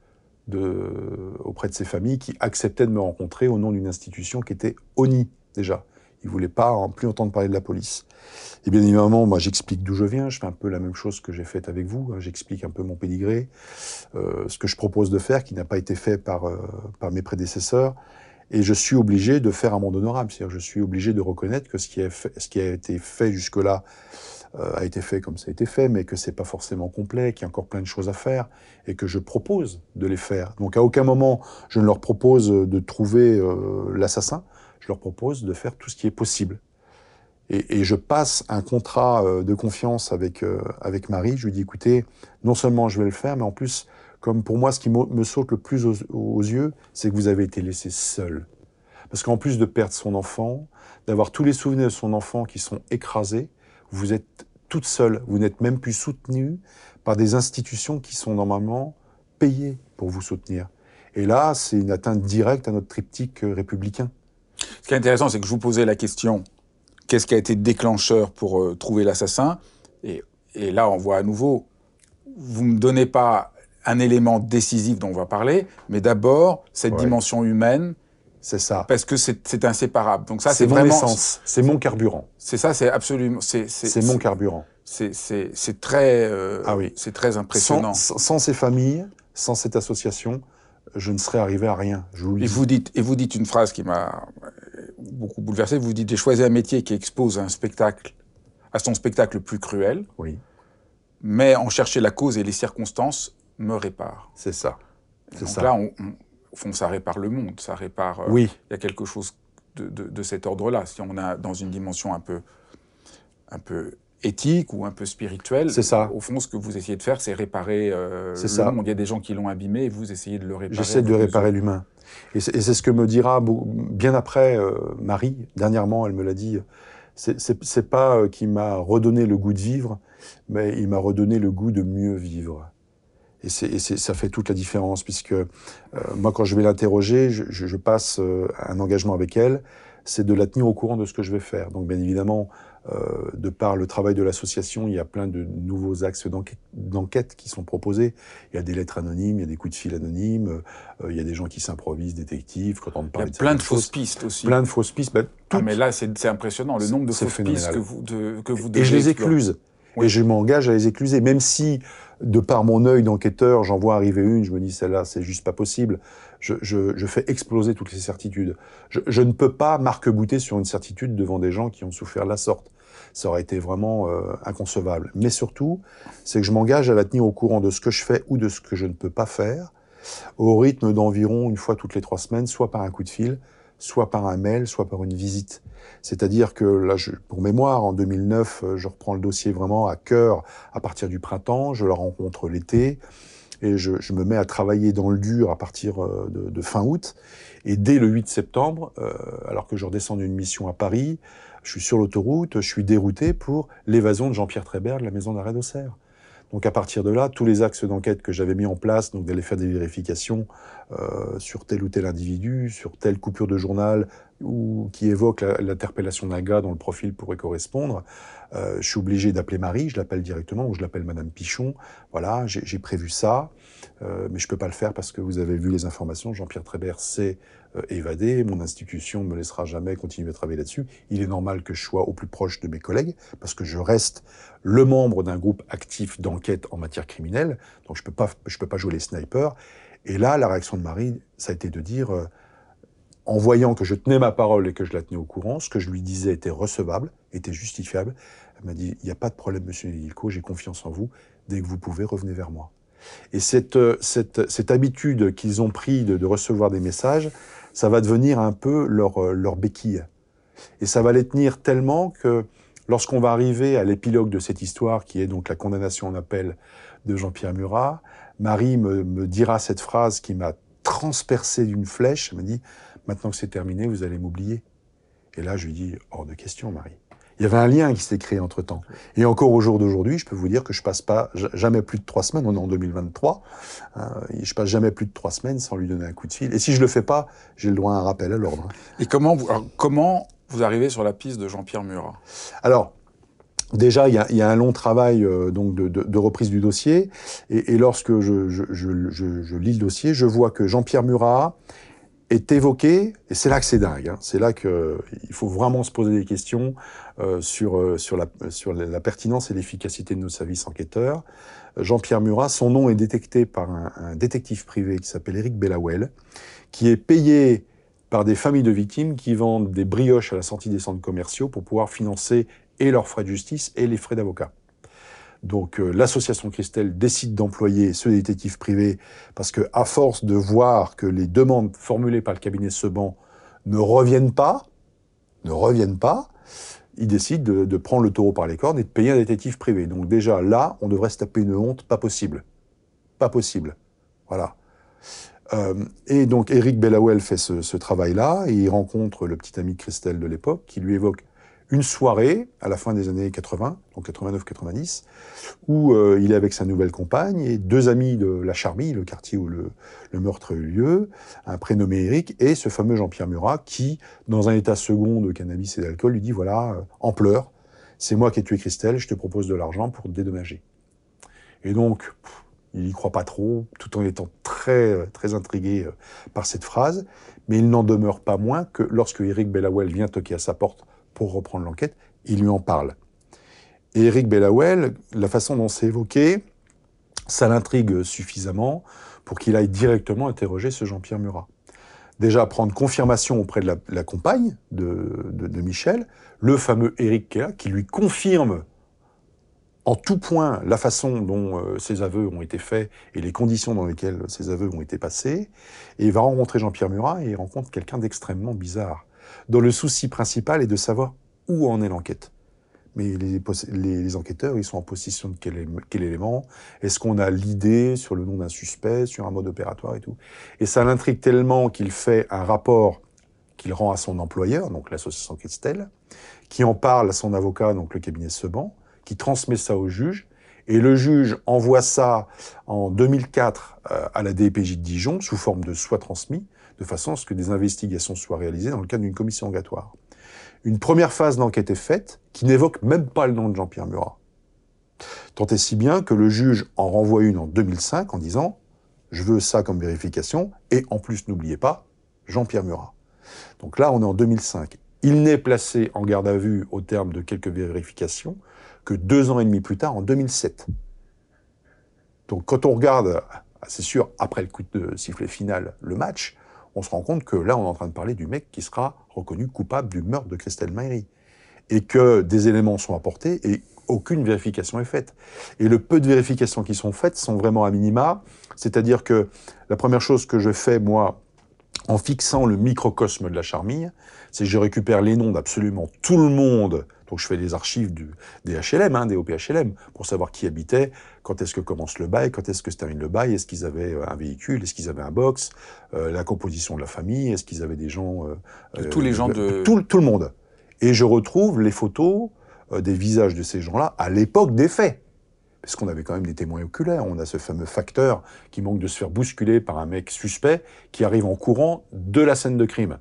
de, auprès de ces familles qui acceptaient de me rencontrer au nom d'une institution qui était ONI déjà. Ils voulaient pas en plus entendre parler de la police. Et bien évidemment, moi j'explique d'où je viens, je fais un peu la même chose que j'ai faite avec vous, hein. j'explique un peu mon pédigré, euh, ce que je propose de faire qui n'a pas été fait par, euh, par mes prédécesseurs, et je suis obligé de faire un monde honorable, c'est-à-dire je suis obligé de reconnaître que ce qui, a été fait jusque-là euh, a été fait comme ça a été fait, mais que c'est pas forcément complet, qu'il y a encore plein de choses à faire, et que je propose de les faire. Donc à aucun moment je ne leur propose de trouver l'assassin, leur propose de faire tout ce qui est possible. Et, je passe un contrat euh, de confiance avec, euh, avec Marie. Je lui dis, écoutez, non seulement je vais le faire, mais en plus, comme pour moi, ce qui me saute le plus aux, yeux, c'est que vous avez été laissé seul. Parce qu'en plus de perdre son enfant, d'avoir tous les souvenirs de son enfant qui sont écrasés, vous êtes toute seule. Vous n'êtes même plus soutenue par des institutions qui sont normalement payées pour vous soutenir. Et là, c'est une atteinte directe à notre triptyque républicain. Ce qui est intéressant, c'est que je vous posais la question qu'est-ce qui a été déclencheur pour euh, trouver l'assassin? Et, et, là, on voit à nouveau, vous ne me donnez pas un élément décisif dont on va parler, mais d'abord cette ouais. dimension humaine. C'est ça. Parce que c'est inséparable. Donc ça, c'est vraiment. essence. C'est mon carburant. C'est ça, c'est absolument. C'est mon carburant. C'est très. Euh, ah oui. C'est très impressionnant. Sans, sans, ces familles, sans cette association, je ne serais arrivé à rien. Je vous le et dis. vous dites et vous dites une phrase qui m'a beaucoup bouleversé. Vous dites j'ai choisi un métier qui expose un spectacle à son spectacle le plus cruel. Oui. Mais en chercher la cause et les circonstances me réparent. C'est ça. C'est ça. Là, on, on, au fond, ça répare le monde, ça répare. Euh, oui. Il y a quelque chose de, de, de cet ordre-là. Si on a dans une dimension un peu, un peu éthique ou un peu spirituelle, c'est ça. Au fond, ce que vous essayez de faire, c'est réparer euh, le ça. monde. Il y a des gens qui l'ont abîmé et vous essayez de le réparer. J'essaie de réparer l'humain. Et c'est ce que me dira bien après euh, Marie. Dernièrement, elle me l'a dit. C'est pas euh, qui m'a redonné le goût de vivre, mais il m'a redonné le goût de mieux vivre. Et, et ça fait toute la différence, puisque euh, moi, quand je vais l'interroger, je, je, passe un engagement avec elle, c'est de la tenir au courant de ce que je vais faire. Donc, bien évidemment, de par le travail de l'association, il y a plein de nouveaux axes d'enquête qui sont proposés. Il y a des lettres anonymes, il y a des coups de fil anonymes, euh, il y a des gens qui s'improvisent détectives quand on parle Il y a plein de fausses pistes aussi. Plein de fausses pistes. Ben, ah, mais là, c'est impressionnant, le nombre de fausses pistes que vous, de, que vous Et je les écluse. Oui. Et je m'engage à les écluser, même si, de par mon œil d'enquêteur, j'en vois arriver une, je me dis celle-là, c'est juste pas possible. Je, je, je, fais exploser toutes les certitudes. Je, je ne peux pas marque-bouter sur une certitude devant des gens qui ont souffert de la sorte. Ça aurait été vraiment euh, inconcevable. Mais surtout, c'est que je m'engage à la tenir au courant de ce que je fais ou de ce que je ne peux pas faire, au rythme d'environ une fois toutes les trois semaines, soit par un coup de fil, soit par un mail, soit par une visite. C'est-à-dire que là, pour mémoire, en 2009, je reprends le dossier vraiment à cœur à partir du printemps, je la rencontre l'été, et je, me mets à travailler dans le dur à partir euh, de, fin août. Et dès le 8 septembre, euh, alors que je redescends d'une mission à Paris, je suis sur l'autoroute, je suis dérouté pour l'évasion de Jean-Pierre Trébert de la maison d'arrêt d'Auxerre. Donc à partir de là, tous les axes d'enquête que j'avais mis en place, donc d'aller faire des vérifications euh, sur tel ou tel individu, sur telle coupure de journal, ou qui évoque l'interpellation d'un gars dont le profil pourrait correspondre, euh, je suis obligé d'appeler Marie, je l'appelle directement, ou je l'appelle Madame Pichon. Voilà, j'ai prévu ça, euh, mais je peux pas le faire parce que vous avez vu les informations. Jean-Pierre Trébert s'est euh, évadé, mon institution ne me laissera jamais continuer à travailler là-dessus. Il est normal que je sois au plus proche de mes collègues parce que je reste le membre d'un groupe actif d'enquête en matière criminelle, donc je peux pas, peux pas jouer les snipers. Et là, la réaction de Marie, ça a été de dire euh, en voyant que je tenais ma parole et que je la tenais au courant, ce que je lui disais était recevable, était justifiable. Elle m'a dit, il n'y a pas de problème, monsieur Nilko, j'ai confiance en vous. Dès que vous pouvez, revenez vers moi. Et cette, cette, cette habitude qu'ils ont pris de, de, recevoir des messages, ça va devenir un peu leur, leur béquille. Et ça va les tenir tellement que lorsqu'on va arriver à l'épilogue de cette histoire, qui est donc la condamnation en appel de Jean-Pierre Murat, Marie me, me dira cette phrase qui m'a transpercé d'une flèche. Elle me dit, Maintenant que c'est terminé, vous allez m'oublier. Et là, je lui dis, hors de question, Marie. Il y avait un lien qui s'est créé entre temps. Et encore au jour d'aujourd'hui, je peux vous dire que je passe pas jamais plus de trois semaines. On est en 2023. Hein, je passe jamais plus de trois semaines sans lui donner un coup de fil. Et si je le fais pas, j'ai le droit à un rappel à l'ordre. Et comment vous, comment vous arrivez sur la piste de Jean-Pierre Murat? Alors, Déjà, il y, a, il y, a, un long travail euh, donc de, de, de, reprise du dossier, et, et lorsque je, je, je, je, lis le dossier, je vois que Jean-Pierre Murat est évoqué, et c'est là que c'est dingue, hein, c'est là qu'il faut vraiment se poser des questions euh, sur, euh, sur, la, sur la pertinence et l'efficacité de nos services enquêteurs. Jean-Pierre Murat, son nom est détecté par un, un détective privé qui s'appelle Eric Bellawell, qui est payé par des familles de victimes qui vendent des brioches à la sortie des centres commerciaux pour pouvoir financer et leurs frais de justice et les frais d'avocat. Donc euh, l'association Christelle décide d'employer ce détective privé parce que à force de voir que les demandes formulées par le cabinet Seban ne reviennent pas, ne reviennent pas, il décide de, prendre le taureau par les cornes et de payer un détective privé. Donc déjà là, on devrait se taper une honte, pas possible, pas possible. Voilà. Euh, et donc Eric Bellawell fait ce, ce travail-là et il rencontre le petit ami Christelle de l'époque qui lui évoque une soirée à la fin des années 80, donc 89-90, où euh, il est avec sa nouvelle compagne et deux amis de la Charmille, le quartier où le, le, meurtre a eu lieu, un prénommé Eric et ce fameux Jean-Pierre Murat qui, dans un état second de cannabis et d'alcool, lui dit voilà, euh, en pleurs, c'est moi qui ai tué Christelle, je te propose de l'argent pour te dédommager. Et donc, il n'y croit pas trop, tout en étant très, euh, très intrigué euh, par cette phrase, mais il n'en demeure pas moins que lorsque Eric Bellawell vient toquer à sa porte pour reprendre l'enquête, il lui en parle. Et Eric Bellawell, la façon dont c'est évoqué, ça l'intrigue suffisamment pour qu'il aille directement interroger ce Jean-Pierre Murat. Déjà, prendre confirmation auprès de la, compagne de, Michel, le fameux Eric là, qui lui confirme en tout point la façon dont euh, ces aveux ont été faits et les conditions dans lesquelles ces aveux ont été passés. Et il va rencontrer Jean-Pierre Murat et il rencontre quelqu'un d'extrêmement bizarre dont le souci principal est de savoir où en est l'enquête. Mais les, enquêteurs, ils sont en possession de quel, élément? Est-ce qu'on a l'idée sur le nom d'un suspect, sur un mode opératoire et tout? Et ça l'intrigue tellement qu'il fait un rapport qu'il rend à son employeur, donc l'association Christelle, qui en parle à son avocat, donc le cabinet Seban, qui transmet ça au juge, et le juge envoie ça en 2004 euh, à la DPJ de Dijon sous forme de soit transmis, de façon à ce que des investigations soient réalisées dans le cadre d'une commission rogatoire. Une première phase d'enquête est faite qui n'évoque même pas le nom de Jean-Pierre Murat. Tant et si bien que le juge en renvoie une en 2005 en disant je veux ça comme vérification et en plus n'oubliez pas Jean-Pierre Murat. Donc là on est en 2005. Il n'est placé en garde à vue au terme de quelques vérifications que deux ans et demi plus tard en 2007. Donc quand on regarde, c'est sûr, après le coup de sifflet final, le match, on se rend compte que là, on est en train de parler du mec qui sera reconnu coupable du meurtre de Christelle Maïri. Et que des éléments sont apportés et aucune vérification est faite. Et le peu de vérifications qui sont faites sont vraiment à minima. C'est-à-dire que la première chose que je fais, moi, en fixant le microcosme de la charmille, c'est que je récupère les noms d'absolument tout le monde. Donc je fais des archives du, des HLM, hein, des OPHLM, pour savoir qui habitait, quand est-ce que commence le bail, quand est-ce que se termine le bail, est-ce qu'ils avaient euh, un véhicule, est-ce qu'ils avaient un box, euh, la composition de la famille, est-ce qu'ils avaient des gens... Euh, de tous les gens de... Tout, tout, le monde. Et je retrouve les photos euh, des visages de ces gens-là à l'époque des faits. Parce qu'on avait quand même des témoins oculaires. On a ce fameux facteur qui manque de se faire bousculer par un mec suspect qui arrive en courant de la scène de crime.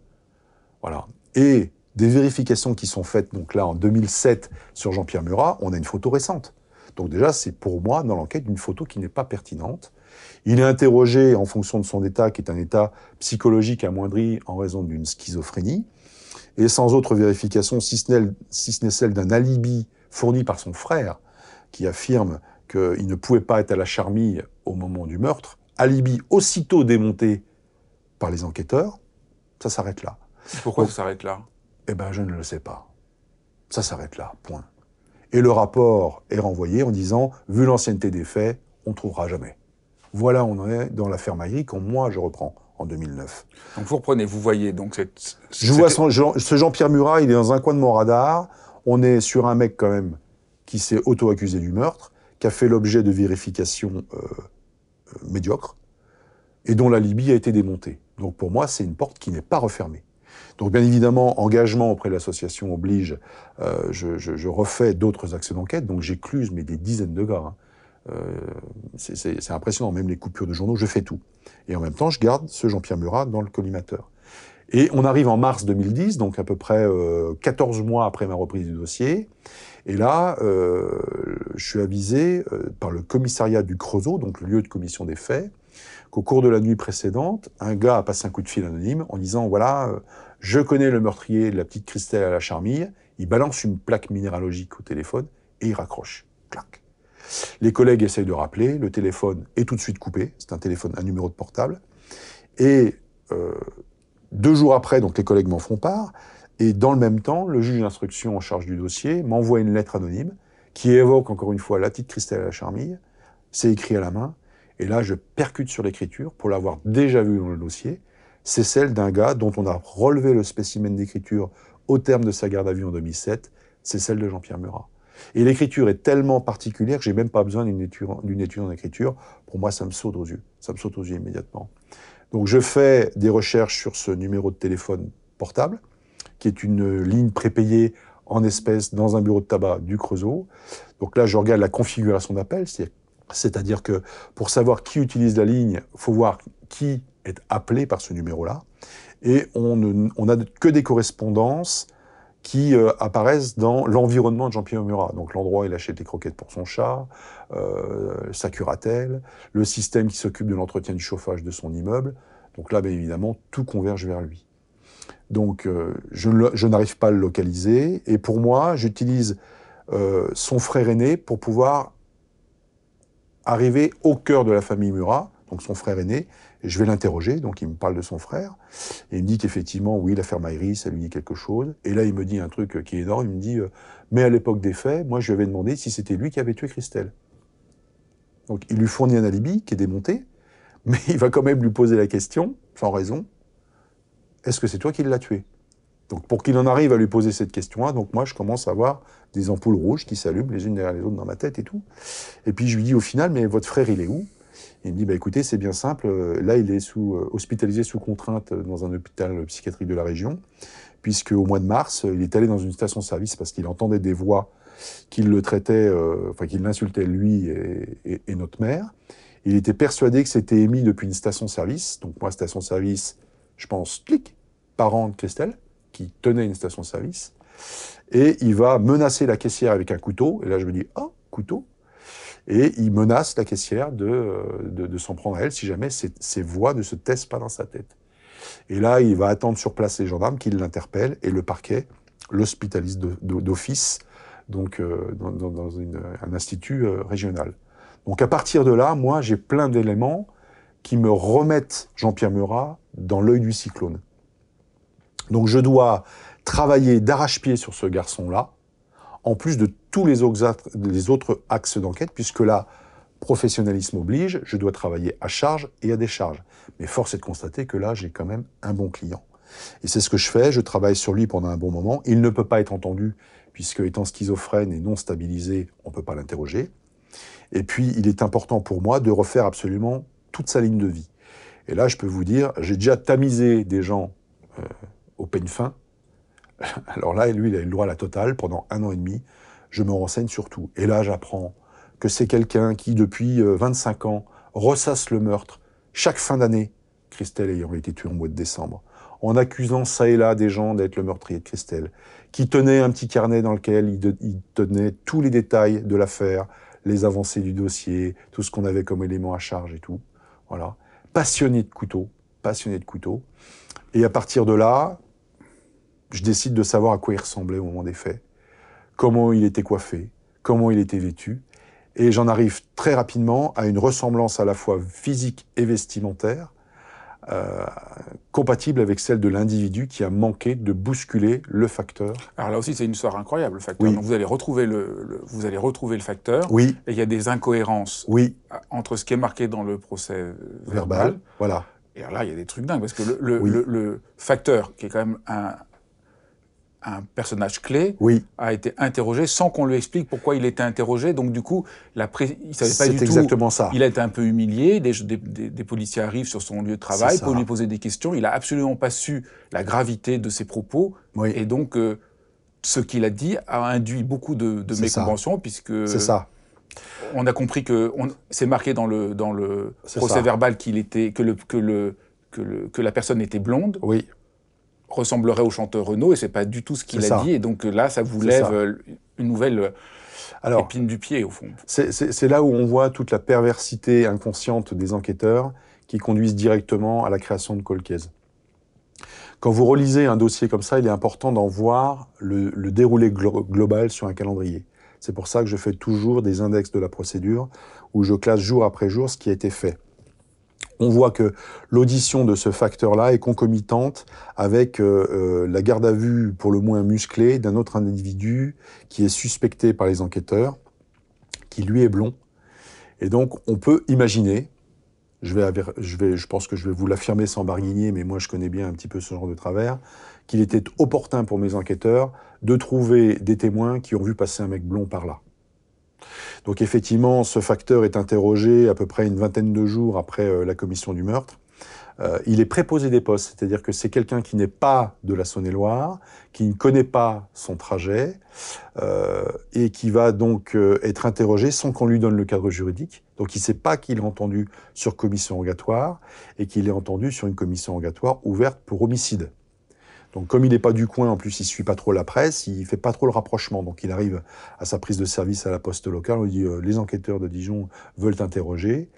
Voilà. Et des vérifications qui sont faites, donc là en 2007 sur Jean-Pierre Murat, on a une photo récente. Donc déjà, c'est pour moi, dans l'enquête, une photo qui n'est pas pertinente. Il est interrogé en fonction de son état, qui est un état psychologique amoindri en raison d'une schizophrénie, et sans autre vérification, si ce n'est celle d'un alibi fourni par son frère, qui affirme qu'il ne pouvait pas être à la charmille au moment du meurtre, alibi aussitôt démonté par les enquêteurs, ça s'arrête là. Pourquoi Donc, ça s'arrête là? Eh bien, je ne le sais pas. Ça s'arrête là, point. Et le rapport est renvoyé en disant, vu l'ancienneté des faits, on ne trouvera jamais. Voilà, on en est dans l'affaire Maïri, quand moi je reprends en 2009. Donc vous reprenez, vous voyez donc cette... Je vois son, ce Jean-Pierre Murat, il est dans un coin de mon radar. On est sur un mec quand même qui s'est auto-accusé du meurtre, qui a fait l'objet de vérifications euh, euh, médiocres, et dont la Libye a été démontée. Donc pour moi, c'est une porte qui n'est pas refermée. Donc bien évidemment, engagement auprès de l'association oblige, euh, je, je, je, refais d'autres accès d'enquête, donc j'écluse mais des dizaines de gars. Hein. Euh, c'est impressionnant, même les coupures de journaux, je fais tout. Et en même temps, je garde ce Jean-Pierre Murat dans le collimateur. Et on arrive en mars 2010, donc à peu près euh, 14 mois après ma reprise du dossier. Et là, euh, je suis avisé euh, par le commissariat du Creusot, donc le lieu de commission des faits, qu'au cours de la nuit précédente, un gars a passé un coup de fil anonyme en disant voilà, euh, je connais le meurtrier de la petite Christelle à la Charmille. Il balance une plaque minéralogique au téléphone et il raccroche. Clac. Les collègues essayent de rappeler, le téléphone est tout de suite coupé. C'est un téléphone, un numéro de portable. Et deux jours après, donc les collègues m'en font part. Et dans le même temps, le juge d'instruction en charge du dossier m'envoie une lettre anonyme qui évoque encore une fois la petite Christelle à la Charmille. C'est écrit à la main. Et là, je percute sur l'écriture pour l'avoir déjà vu dans le dossier. C'est celle d'un gars dont on a relevé le spécimen d'écriture au terme de sa garde à vue en 2007. C'est celle de Jean-Pierre Murat. Et l'écriture est tellement particulière que j'ai même pas besoin d'une étude, étude en écriture. Pour moi, ça me saute aux yeux. Ça me saute aux yeux immédiatement. Donc, je fais des recherches sur ce numéro de téléphone portable, qui est une ligne prépayée en espèces dans un bureau de tabac du Creusot. Donc là, je regarde la configuration d'appel, c'est-à-dire que pour savoir qui utilise la ligne, il faut voir qui est appelé par ce numéro-là. Et on n'a que des correspondances qui euh, apparaissent dans l'environnement de Jean-Pierre Murat. Donc l'endroit où il achète des croquettes pour son chat, euh, sa curatelle, le système qui s'occupe de l'entretien du chauffage de son immeuble. Donc là, bien évidemment, tout converge vers lui. Donc euh, je, n'arrive pas à le localiser. Et pour moi, j'utilise euh, son frère aîné pour pouvoir arriver au cœur de la famille Murat, donc son frère aîné, et je vais l'interroger, donc il me parle de son frère, et il me dit qu'effectivement, oui, l'affaire Maïri, ça lui dit quelque chose. Et là, il me dit un truc qui est énorme, il me dit, euh, mais à l'époque des faits, moi, je lui avais demandé si c'était lui qui avait tué Christelle. Donc il lui fournit un alibi qui est démonté, mais il va quand même lui poser la question, sans raison, est-ce que c'est toi qui l'as tué? Donc pour qu'il en arrive à lui poser cette question-là, donc moi je commence à avoir des ampoules rouges qui s'allument les unes derrière les autres dans ma tête et tout. Et puis je lui dis au final, mais votre frère il est où? Il me dit, bah, écoutez, c'est bien simple, là il est sous, euh, hospitalisé sous contrainte dans un hôpital psychiatrique de la région, puisque au mois de mars, il est allé dans une station-service parce qu'il entendait des voix qui le euh, enfin qui l'insultaient lui et, et, et, notre mère. Il était persuadé que c'était émis depuis une station-service, donc moi station-service, je pense, clic, parent de Christelle, qui tenait une station-service, et il va menacer la caissière avec un couteau, et là je me dis, ah, couteau et il menace la caissière de, de, de s'en prendre à elle si jamais ces, ces, voix ne se taisent pas dans sa tête. Et là, il va attendre sur place les gendarmes qui l'interpellent et le parquet l'hospitalise d'office, donc euh, dans, dans une, un institut euh, régional. Donc à partir de là, moi, j'ai plein d'éléments qui me remettent Jean-Pierre Murat dans l'œil du cyclone. Donc je dois travailler d'arrache-pied sur ce garçon-là, en plus de tous les autres, axes d'enquête, puisque là, professionnalisme oblige, je dois travailler à charge et à décharge. Mais force est de constater que là, j'ai quand même un bon client. Et c'est ce que je fais, je travaille sur lui pendant un bon moment. Il ne peut pas être entendu, puisque étant schizophrène et non stabilisé, on ne peut pas l'interroger. Et puis, il est important pour moi de refaire absolument toute sa ligne de vie. Et là, je peux vous dire, j'ai déjà tamisé des gens euh, au peigne fin. Alors là, lui, il a eu le droit à la totale pendant un an et demi je me renseigne sur tout. Et là, j'apprends que c'est quelqu'un qui, depuis 25 euh, ans, ressasse le meurtre chaque fin d'année, Christelle ayant été tuée en mois de décembre, en accusant ça et là des gens d'être le meurtrier de Christelle, qui tenait un petit carnet dans lequel il tenait tous les détails de l'affaire, les avancées du dossier, tout ce qu'on avait comme élément à charge et tout. Voilà. Passionné de couteau, passionné de couteau. Et à partir de là, je décide de savoir à quoi il ressemblait au moment des faits comment il était coiffé, comment il était vêtu, et j'en arrive très rapidement à une ressemblance à la fois physique et vestimentaire, euh, compatible avec celle de l'individu qui a manqué de bousculer le facteur. Alors là aussi, c'est une histoire incroyable, le facteur. Oui. Donc vous allez retrouver le, le, vous allez retrouver le facteur. Oui. Et il y a des incohérences. Oui. Entre ce qui est marqué dans le procès verbal. verbal voilà. Et alors là, il y a des trucs dingues parce que le, le, oui. le facteur, qui est quand même un, un personnage clé Oui, a été interrogé sans qu'on lui explique pourquoi il était interrogé. Donc du coup, la pré- il savait pas du tout. exactement ça. Il a été un peu humilié. Des, des- des- des policiers arrivent sur son lieu de travail pour lui poser des questions. Il a absolument pas su la gravité de ses propos. Oui, Et donc, euh, ce qu'il a dit a induit beaucoup de, de puisque c'est ça. on a compris que c'est marqué dans le dans le C'est procès ça. verbal qu'il était que le que le que le que la personne était blonde, Oui, ressemblerait au chanteur Renaud, et c'est pas du tout ce qu'il a ça. dit. Et donc là, ça vous lève ça. euh, une nouvelle euh, alors épine du pied au fond. c'est- là où on voit toute la perversité inconsciente des enquêteurs qui conduisent directement à la création de colcaise. Quand vous relisez un dossier comme ça, il est important d'en voir le, le déroulé glo- global sur un calendrier. C'est pour ça que je fais toujours des index de la procédure où je classe jour après jour ce qui a été fait. On voit que l'audition de ce facteur-là est concomitante avec euh, euh, la garde à vue pour le moins musclée d'un autre individu qui est suspecté par les enquêteurs, qui lui est blond. Et donc on peut imaginer, je, vais, je pense que je vais vous l'affirmer sans barguigner, mais moi je connais bien un petit peu ce genre de travers, qu'il était opportun pour mes enquêteurs de trouver des témoins qui ont vu passer un mec blond par là. Donc effectivement, ce facteur est interrogé à peu près une vingtaine de jours après euh, la commission du meurtre. Euh, il est préposé des postes, c'est-à-dire que c'est quelqu'un qui n'est pas de la Saône-et-Loire, qui ne connaît pas son trajet, euh, et qui va donc être interrogé sans qu'on lui donne le cadre juridique. Donc il ne sait pas qu'il est entendu sur commission rogatoire, et qu'il est entendu sur une commission rogatoire ouverte pour homicide. Donc comme il n'est pas du coin, en plus il suit pas trop la presse, il fait pas trop le rapprochement. Donc il arrive à sa prise de service à la poste locale, on lui dit euh, les enquêteurs de Dijon veulent t'interroger.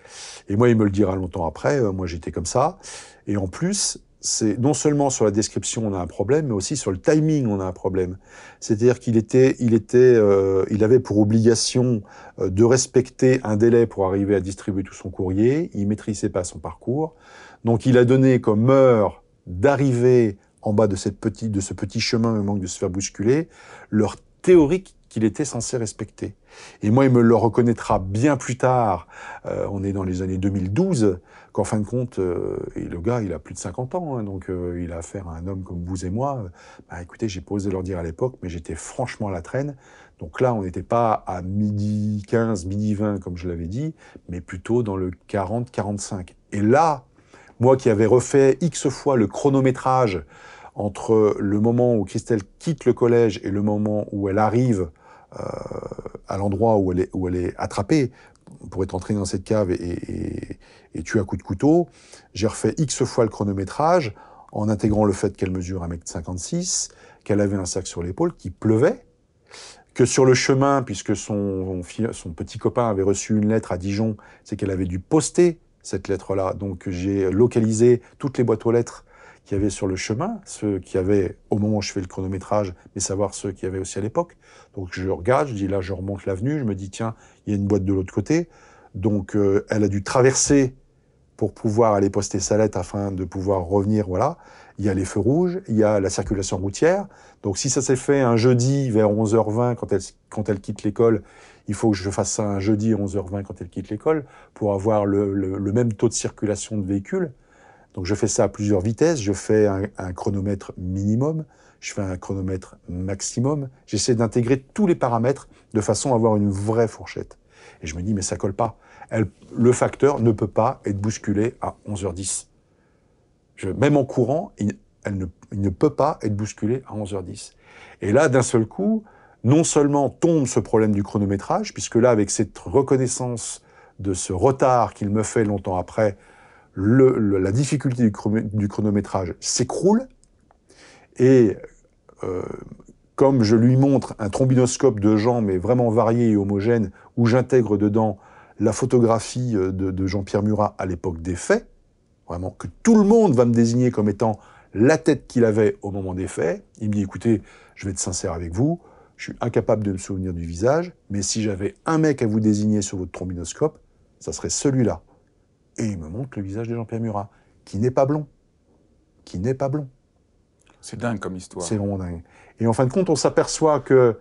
Et moi il me le dira longtemps après, euh, moi j'étais comme ça. Et en plus, c'est non seulement sur la description on a un problème, mais aussi sur le timing on a un problème. C'est-à-dire qu'il était, il était, euh, il avait pour obligation euh, de respecter un délai pour arriver à distribuer tout son courrier. Il maîtrisait pas son parcours, donc il a donné comme heure d'arriver en bas de, cette petite, de ce petit chemin, au manque de se faire bousculer, leur théorique qu'il était censé respecter. Et moi, il me le reconnaîtra bien plus tard, euh, on est dans les années 2012, qu'en fin de compte, euh, et le gars, il a plus de 50 ans, hein, donc euh, il a affaire à un homme comme vous et moi. Bah, écoutez, j'ai pas osé leur dire à l'époque, mais j'étais franchement à la traîne. Donc là, on n'était pas à midi 15, midi 20, comme je l'avais dit, mais plutôt dans le 40-45. Et là, moi qui avais refait X fois le chronométrage entre le moment où Christelle quitte le collège et le moment où elle arrive euh, à l'endroit où elle est, attrapée pour être entrée dans cette cave et, tuée à coup de couteau, j'ai refait X fois le chronométrage en intégrant le fait qu'elle mesure 1m56, qu'elle avait un sac sur l'épaule, qu'il pleuvait, que sur le chemin, puisque son petit copain avait reçu une lettre à Dijon, c'est qu'elle avait dû poster cette lettre-là. Donc j'ai localisé toutes les boîtes aux lettres qu'il y avait sur le chemin, ceux qui avaient au moment où je fais le chronométrage, mais savoir ceux qui avaient aussi à l'époque. Donc je regarde, je dis là, je remonte l'avenue, je me dis tiens, il y a une boîte de l'autre côté. Donc euh, elle a dû traverser pour pouvoir aller poster sa lettre afin de pouvoir revenir. Voilà, il y a les feux rouges, il y a la circulation routière. Donc si ça s'est fait un jeudi vers 11h20 quand elle, quand elle quitte l'école, il faut que je fasse ça un jeudi à 11h20 quand elle quitte l'école pour avoir le, le, le, même taux de circulation de véhicules. Donc je fais ça à plusieurs vitesses, je fais un, chronomètre minimum, je fais un chronomètre maximum, j'essaie d'intégrer tous les paramètres de façon à avoir une vraie fourchette. Et je me dis, mais ça colle pas. Le facteur ne peut pas être bousculé à 11h10. Je, même en courant, il, ne, il ne peut pas être bousculé à 11h10. Et là, d'un seul coup, non seulement tombe ce problème du chronométrage, puisque là, avec cette reconnaissance de ce retard qu'il me fait longtemps après, la difficulté du, chrono, du chronométrage s'écroule, et euh, comme je lui montre un trombinoscope de gens, mais vraiment variés et homogènes, où j'intègre dedans la photographie de, de Jean-Pierre Murat à l'époque des faits, vraiment que tout le monde va me désigner comme étant la tête qu'il avait au moment des faits, il me dit écoutez, je vais être sincère avec vous, je suis incapable de me souvenir du visage, mais si j'avais un mec à vous désigner sur votre trombinoscope, ça serait celui-là. Et il me montre le visage de Jean-Pierre Murat, qui n'est pas blond. Qui n'est pas blond. C'est dingue comme histoire. C'est vraiment dingue. Et en fin de compte, on s'aperçoit que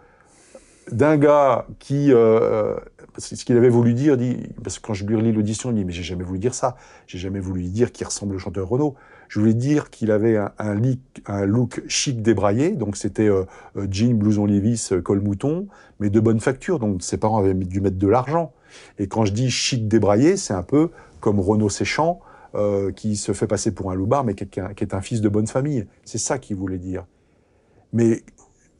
d'un gars qui, euh, ce qu'il avait voulu dire, dit, parce que quand je lui relis l'audition, il dit mais j'ai jamais voulu dire ça, j'ai jamais voulu dire qu'il ressemble au chanteur Renaud. Je voulais dire qu'il avait un, un, look chic débraillé, donc c'était euh, euh, jean, blouson Levis, col mouton, mais de bonne facture, donc ses parents avaient dû mettre de l'argent. Et quand je dis chic débraillé, c'est un peu comme Renaud Séchant, qui se fait passer pour un loupard, mais qui est, un fils de bonne famille. C'est ça qu'il voulait dire. Mais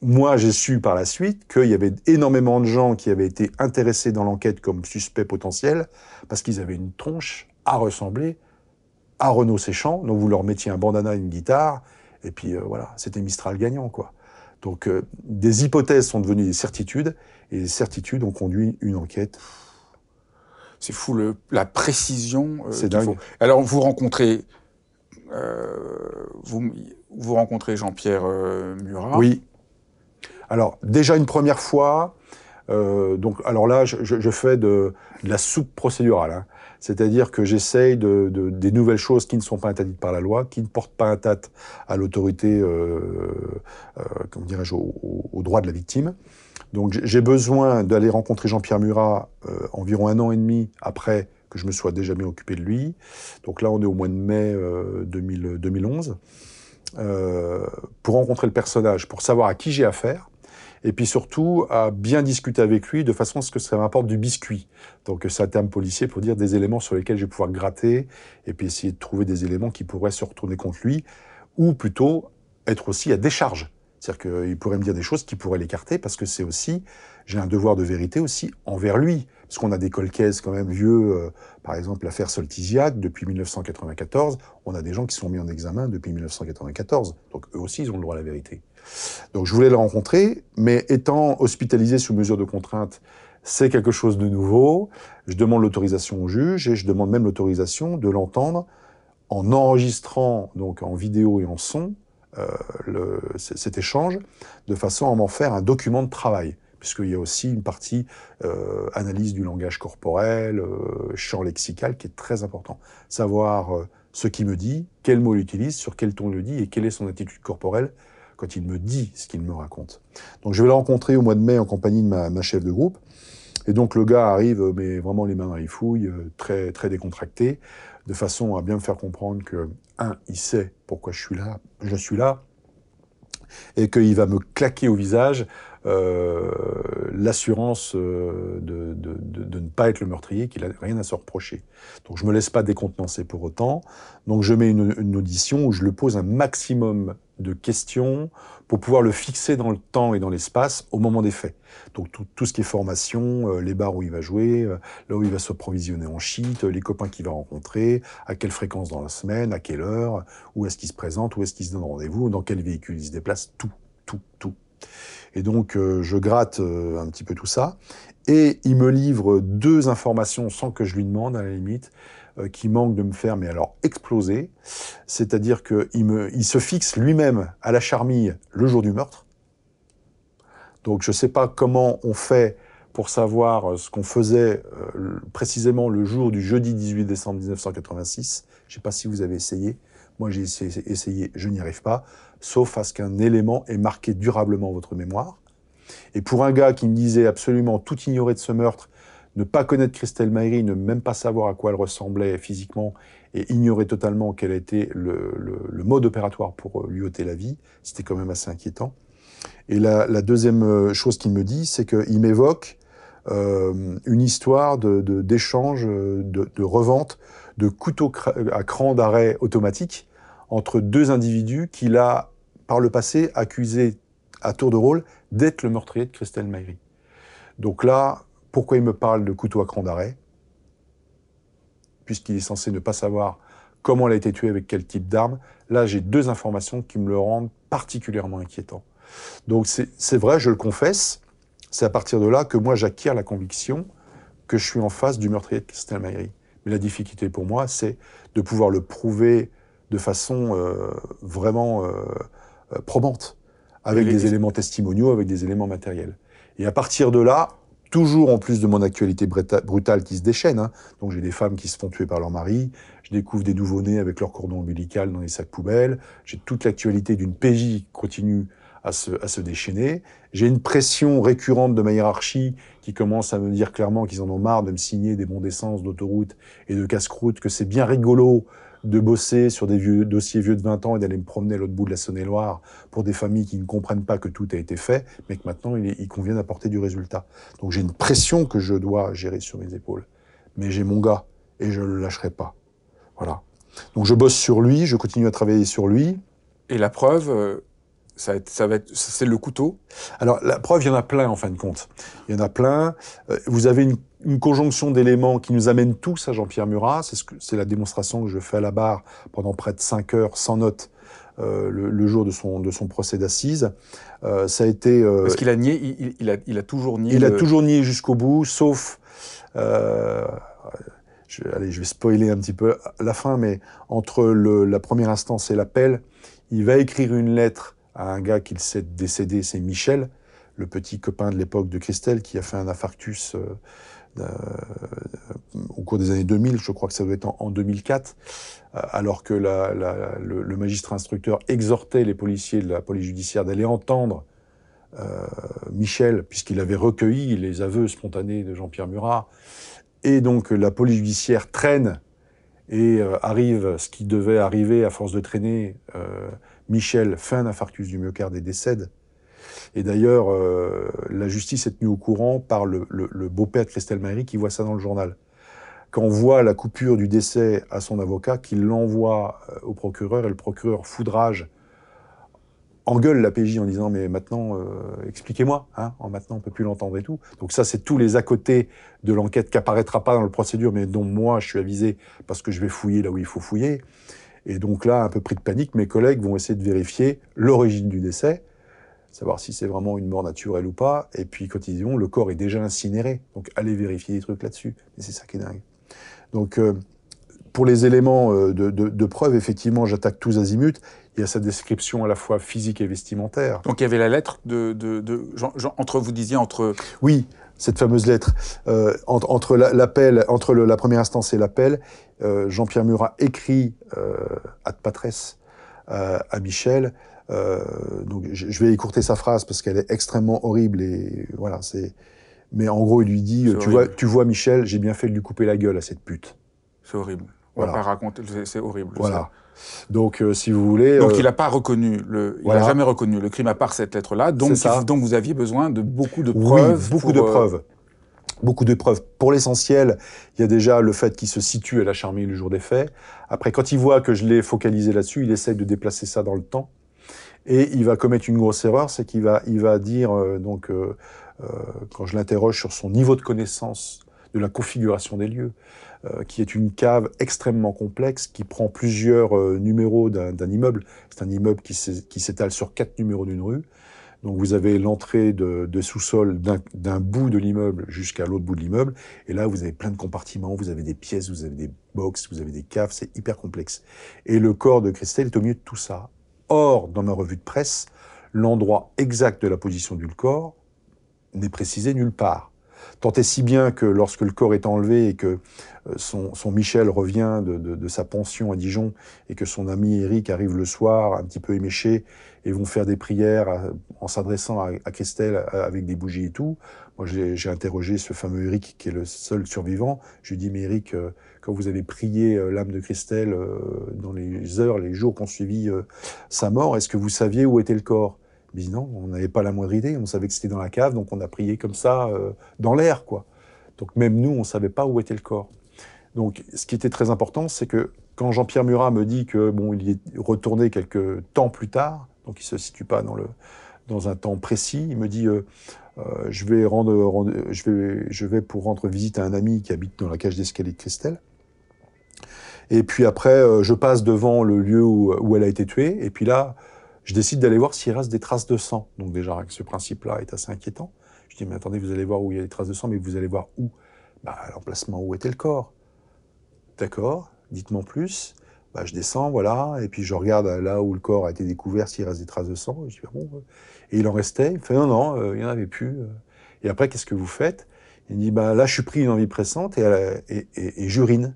moi, j'ai su par la suite qu'il y avait énormément de gens qui avaient été intéressés dans l'enquête comme suspects potentiels parce qu'ils avaient une tronche à ressembler à Renaud Séchant. Donc vous leur mettiez un bandana et une guitare, et puis euh, voilà, c'était Mistral gagnant, quoi. Donc euh, des hypothèses sont devenues des certitudes, et les certitudes ont conduit une enquête. C'est fou le, la précision. Euh, C'est dingue. Alors vous rencontrez, vous, vous rencontrez Jean-Pierre Murat. Oui. Alors, déjà une première fois, euh, donc, alors là, je, je fais de, de, la soupe procédurale. Hein. C'est-à-dire que j'essaye de, de, des nouvelles choses qui ne sont pas interdites par la loi, qui ne portent pas atteinte à l'autorité, euh, euh, comment dirais-je, au, au, droit de la victime. Donc j'ai besoin d'aller rencontrer Jean-Pierre Murat euh, environ un an et demi après que je me sois déjà bien occupé de lui. Donc là, on est au mois de mai 2000, euh, 2011. Euh, pour rencontrer le personnage, pour savoir à qui j'ai affaire, et puis surtout à bien discuter avec lui de façon à ce que ça m'apporte du biscuit. Donc c'est un terme policier pour dire des éléments sur lesquels je vais pouvoir gratter et puis essayer de trouver des éléments qui pourraient se retourner contre lui ou plutôt être aussi à décharge. C'est-à-dire qu'il pourrait me dire des choses qui pourraient l'écarter parce que c'est aussi, j'ai un devoir de vérité aussi envers lui. Parce qu'on a des colcaisses quand même vieux, euh, par exemple l'affaire Soltisiac depuis 1994, on a des gens qui sont mis en examen depuis 1994. Donc eux aussi, ils ont le droit à la vérité. Donc je voulais le rencontrer, mais étant hospitalisé sous mesure de contrainte, c'est quelque chose de nouveau. Je demande l'autorisation au juge et je demande même l'autorisation de l'entendre en enregistrant donc en vidéo et en son le, cet échange, de façon à m'en faire un document de travail puisqu'il y a aussi une partie euh, analyse du langage corporel, euh, champ lexical, qui est très important. Savoir euh, ce qu'il me dit, quel mot il utilise, sur quel ton il le dit, et quelle est son attitude corporelle quand il me dit ce qu'il me raconte. Donc je vais le rencontrer au mois de mai en compagnie de ma, ma chef de groupe. Et donc le gars arrive, mais vraiment les mains dans les fouilles, euh, très, très décontracté, de façon à bien me faire comprendre que, un, il sait pourquoi je suis là, je suis là, et qu'il va me claquer au visage euh, l'assurance euh, de, de, de, ne pas être le meurtrier, qu'il n'a rien à se reprocher. Donc je me laisse pas décontenancer pour autant. Donc je mets une, une audition où je le pose un maximum de questions pour pouvoir le fixer dans le temps et dans l'espace au moment des faits. Donc tout, tout, ce qui est formation, euh, les bars où il va jouer, euh, là où il va se provisionner en shit, les copains qu'il va rencontrer, à quelle fréquence dans la semaine, à quelle heure, où est-ce qu'il se présente, où est-ce qu'il se donne rendez-vous, dans quel véhicule il se déplace, tout, tout, tout. Et donc, euh, je gratte euh, un petit peu tout ça. Et il me livre deux informations sans que je lui demande, à la limite, euh, qui manquent de me faire, mais alors, exploser. C'est-à-dire qu'il il se fixe lui-même à la charmille le jour du meurtre. Donc, je ne sais pas comment on fait pour savoir ce qu'on faisait euh, précisément le jour du jeudi 18 décembre 1986. Je ne sais pas si vous avez essayé. Moi, j'ai essayé, je n'y arrive pas sauf à ce qu'un élément ait marqué durablement votre mémoire. Et pour un gars qui me disait absolument tout ignorer de ce meurtre, ne pas connaître Christelle Maïri, ne même pas savoir à quoi elle ressemblait physiquement et ignorer totalement quel était le, mode opératoire pour lui ôter la vie, c'était quand même assez inquiétant. Et la, la deuxième chose qu'il me dit, c'est qu'il m'évoque euh, une histoire d'échange, de, de, de, revente de couteaux à cran d'arrêt automatique entre deux individus qu'il a, par le passé, accusé à tour de rôle d'être le meurtrier de Christelle Maïri. Donc là, pourquoi il me parle de couteau à cran d'arrêt Puisqu'il est censé ne pas savoir comment elle a été tuée, avec quel type d'arme. Là, j'ai deux informations qui me le rendent particulièrement inquiétant. Donc c'est vrai, je le confesse, c'est à partir de là que moi j'acquiers la conviction que je suis en face du meurtrier de Christelle Maïri. Mais la difficulté pour moi, c'est de pouvoir le prouver de façon euh, vraiment euh, euh probante, avec des éléments testimoniaux, avec des éléments matériels. Et à partir de là, toujours en plus de mon actualité brutale qui se déchaîne, hein, donc j'ai des femmes qui se font tuer par leur mari, je découvre des nouveau-nés avec leur cordon ombilical dans les sacs poubelles, j'ai toute l'actualité d'une PJ qui continue à se, à se déchaîner. J'ai une pression récurrente de ma hiérarchie qui commence à me dire clairement qu'ils en ont marre de me signer des bons d'essence, d'autoroute et de casse-croûte, que c'est bien rigolo de bosser sur des vieux, dossiers vieux de 20 ans et d'aller me promener à l'autre bout de la Saône-et-Loire pour des familles qui ne comprennent pas que tout a été fait, mais que maintenant il, il convient d'apporter du résultat. Donc j'ai une pression que je dois gérer sur mes épaules. Mais j'ai mon gars et je ne le lâcherai pas. Voilà. Donc je bosse sur lui, je continue à travailler sur lui. Et la preuve, euh, ça, va être- ça va être, c'est le couteau. Alors la preuve, il y en a plein en fin de compte. Il y en a plein. Euh, Vous avez une, une conjonction d'éléments qui nous amènent tous à Jean-Pierre Murat. C'est ce que- c'est la démonstration que je fais à la barre pendant près de 5 heures sans note euh, le, le jour de son, de son procès d'assises. Euh, ça a été... euh, Parce qu'il a nié, il, a, il a toujours nié. il a toujours nié jusqu'au bout, sauf... je, allez, je vais spoiler un petit peu la fin, mais entre le, la première instance et l'appel, il va écrire une lettre à un gars qui s'est décédé, c'est Michel, le petit copain de l'époque de Christelle, qui a fait un infarctus euh, euh, au cours des années 2000, je crois que ça doit être en, en 2004, euh, alors que le, magistrat instructeur exhortait les policiers de la police judiciaire d'aller entendre Michel, puisqu'il avait recueilli les aveux spontanés de Jean-Pierre Murat. Et donc la police judiciaire traîne et arrive ce qui devait arriver à force de traîner. Michel fait un infarctus du myocarde et décède. Et d'ailleurs, euh, la justice est tenue au courant par le, le- beau-père de Christelle Marie qui voit ça dans le journal. Quand on voit la coupure du décès à son avocat, qu'il l'envoie euh, au procureur et le procureur foudrage engueule la PJ en disant mais maintenant euh, expliquez-moi, hein, en maintenant on peut plus l'entendre et tout. Donc ça c'est tous les à côté de l'enquête qui apparaîtra pas dans le procédure, mais dont moi je suis avisé parce que je vais fouiller là où il faut fouiller. Et donc là, un peu pris de panique, mes collègues vont essayer de vérifier l'origine du décès, savoir si c'est vraiment une mort naturelle ou pas. Et puis quand ils diront le corps est déjà incinéré, donc allez vérifier des trucs là-dessus. Et c'est ça qui est dingue. Donc euh, pour les éléments euh, de, de, de preuve, effectivement, j'attaque tous azimuts. Il y a sa description à la fois physique et vestimentaire. Donc il y avait la lettre de, de, de Jean- Jean- entre vous disiez entre Oui, cette fameuse lettre euh, entre, entre la- l'appel, entre le- la première instance et l'appel, euh, Jean-Pierre Murat écrit euh, ad patresse euh, à Michel. Euh, donc je, je vais écourter sa phrase parce qu'elle est extrêmement horrible et voilà c'est. Mais en gros, il lui dit, euh, tu horrible. vois, tu vois Michel, j'ai bien fait de lui couper la gueule à cette pute. c'est horrible. On Voilà. va pas raconter, c'est- horrible. Voilà. Donc euh, si vous voulez. Donc euh, il n'a pas reconnu le, il voilà. a jamais reconnu le crime à part cette lettre-là. Donc, il- donc vous aviez besoin de beaucoup de Oui, preuves. beaucoup pour, de euh, preuves. Beaucoup de preuves. Pour l'essentiel, il y a déjà le fait qu'il se situe à la Charmille le jour des faits. Après, quand il voit que je l'ai focalisé là-dessus, il essaye de déplacer ça dans le temps. Et il va commettre une grosse erreur, c'est qu'il va, il va dire, euh, donc, euh, euh, quand je l'interroge sur son niveau de connaissance de la configuration des lieux, euh, qui est une cave extrêmement complexe, qui prend plusieurs euh, numéros d'un immeuble. C'est un immeuble qui s'é- qui s'étale sur quatre numéros d'une rue. Donc vous avez l'entrée de, de sous-sol d'un- bout de l'immeuble jusqu'à l'autre bout de l'immeuble. Et là, vous avez plein de compartiments, vous avez des pièces, vous avez des box, vous avez des caves, c'est hyper complexe. Et le corps de Christelle est au milieu de tout ça. Or, dans ma revue de presse, l'endroit exact de la position du corps n'est précisé nulle part. Tant et si bien que lorsque le corps est enlevé et que euh, son, son Michel revient de, de- de sa pension à Dijon et que son ami Eric arrive le soir un petit peu éméché et vont faire des prières à- en s'adressant à, Christelle à- avec des bougies et tout. Moi, j'ai interrogé ce fameux Eric qui est le seul survivant. Je lui dis, mais Eric, euh, quand vous avez prié euh, l'âme de Christelle euh, dans les heures, les jours qui ont suivi euh, sa mort, est-ce que vous saviez où était le corps? Dit non, on n'avait pas la moindre idée. On savait que c'était dans la cave, donc on a prié comme ça, euh, dans l'air, quoi. Donc même nous, on savait pas où était le corps. Donc, ce qui était très important, c'est que quand Jean-Pierre Murat me dit que bon, il est retourné quelques temps plus tard, donc il se situe pas dans le dans un temps précis, il me dit euh, euh, je vais rendre, je vais je vais pour rendre visite à un ami qui habite dans la cage d'escalier de Christelle. Et puis après, je passe devant le lieu où, où elle a été tuée, et puis là, je décide d'aller voir s'il reste des traces de sang. Donc déjà, ce principe-là est assez inquiétant. Je dis mais attendez, vous allez voir où il y a des traces de sang, mais vous allez voir où? Bah l'emplacement où était le corps. D'accord, dites-moi plus. Bah, je descends, voilà, et puis je regarde là où le corps a été découvert, s'il reste des traces de sang. Et, je dis, Ah bon, et il en restait. Il fait non, non, euh, il n'y en avait plus. euh. Et après, qu'est-ce que vous faites? Il me dit, bah, là, je suis pris une envie pressante et, et, et j'urine.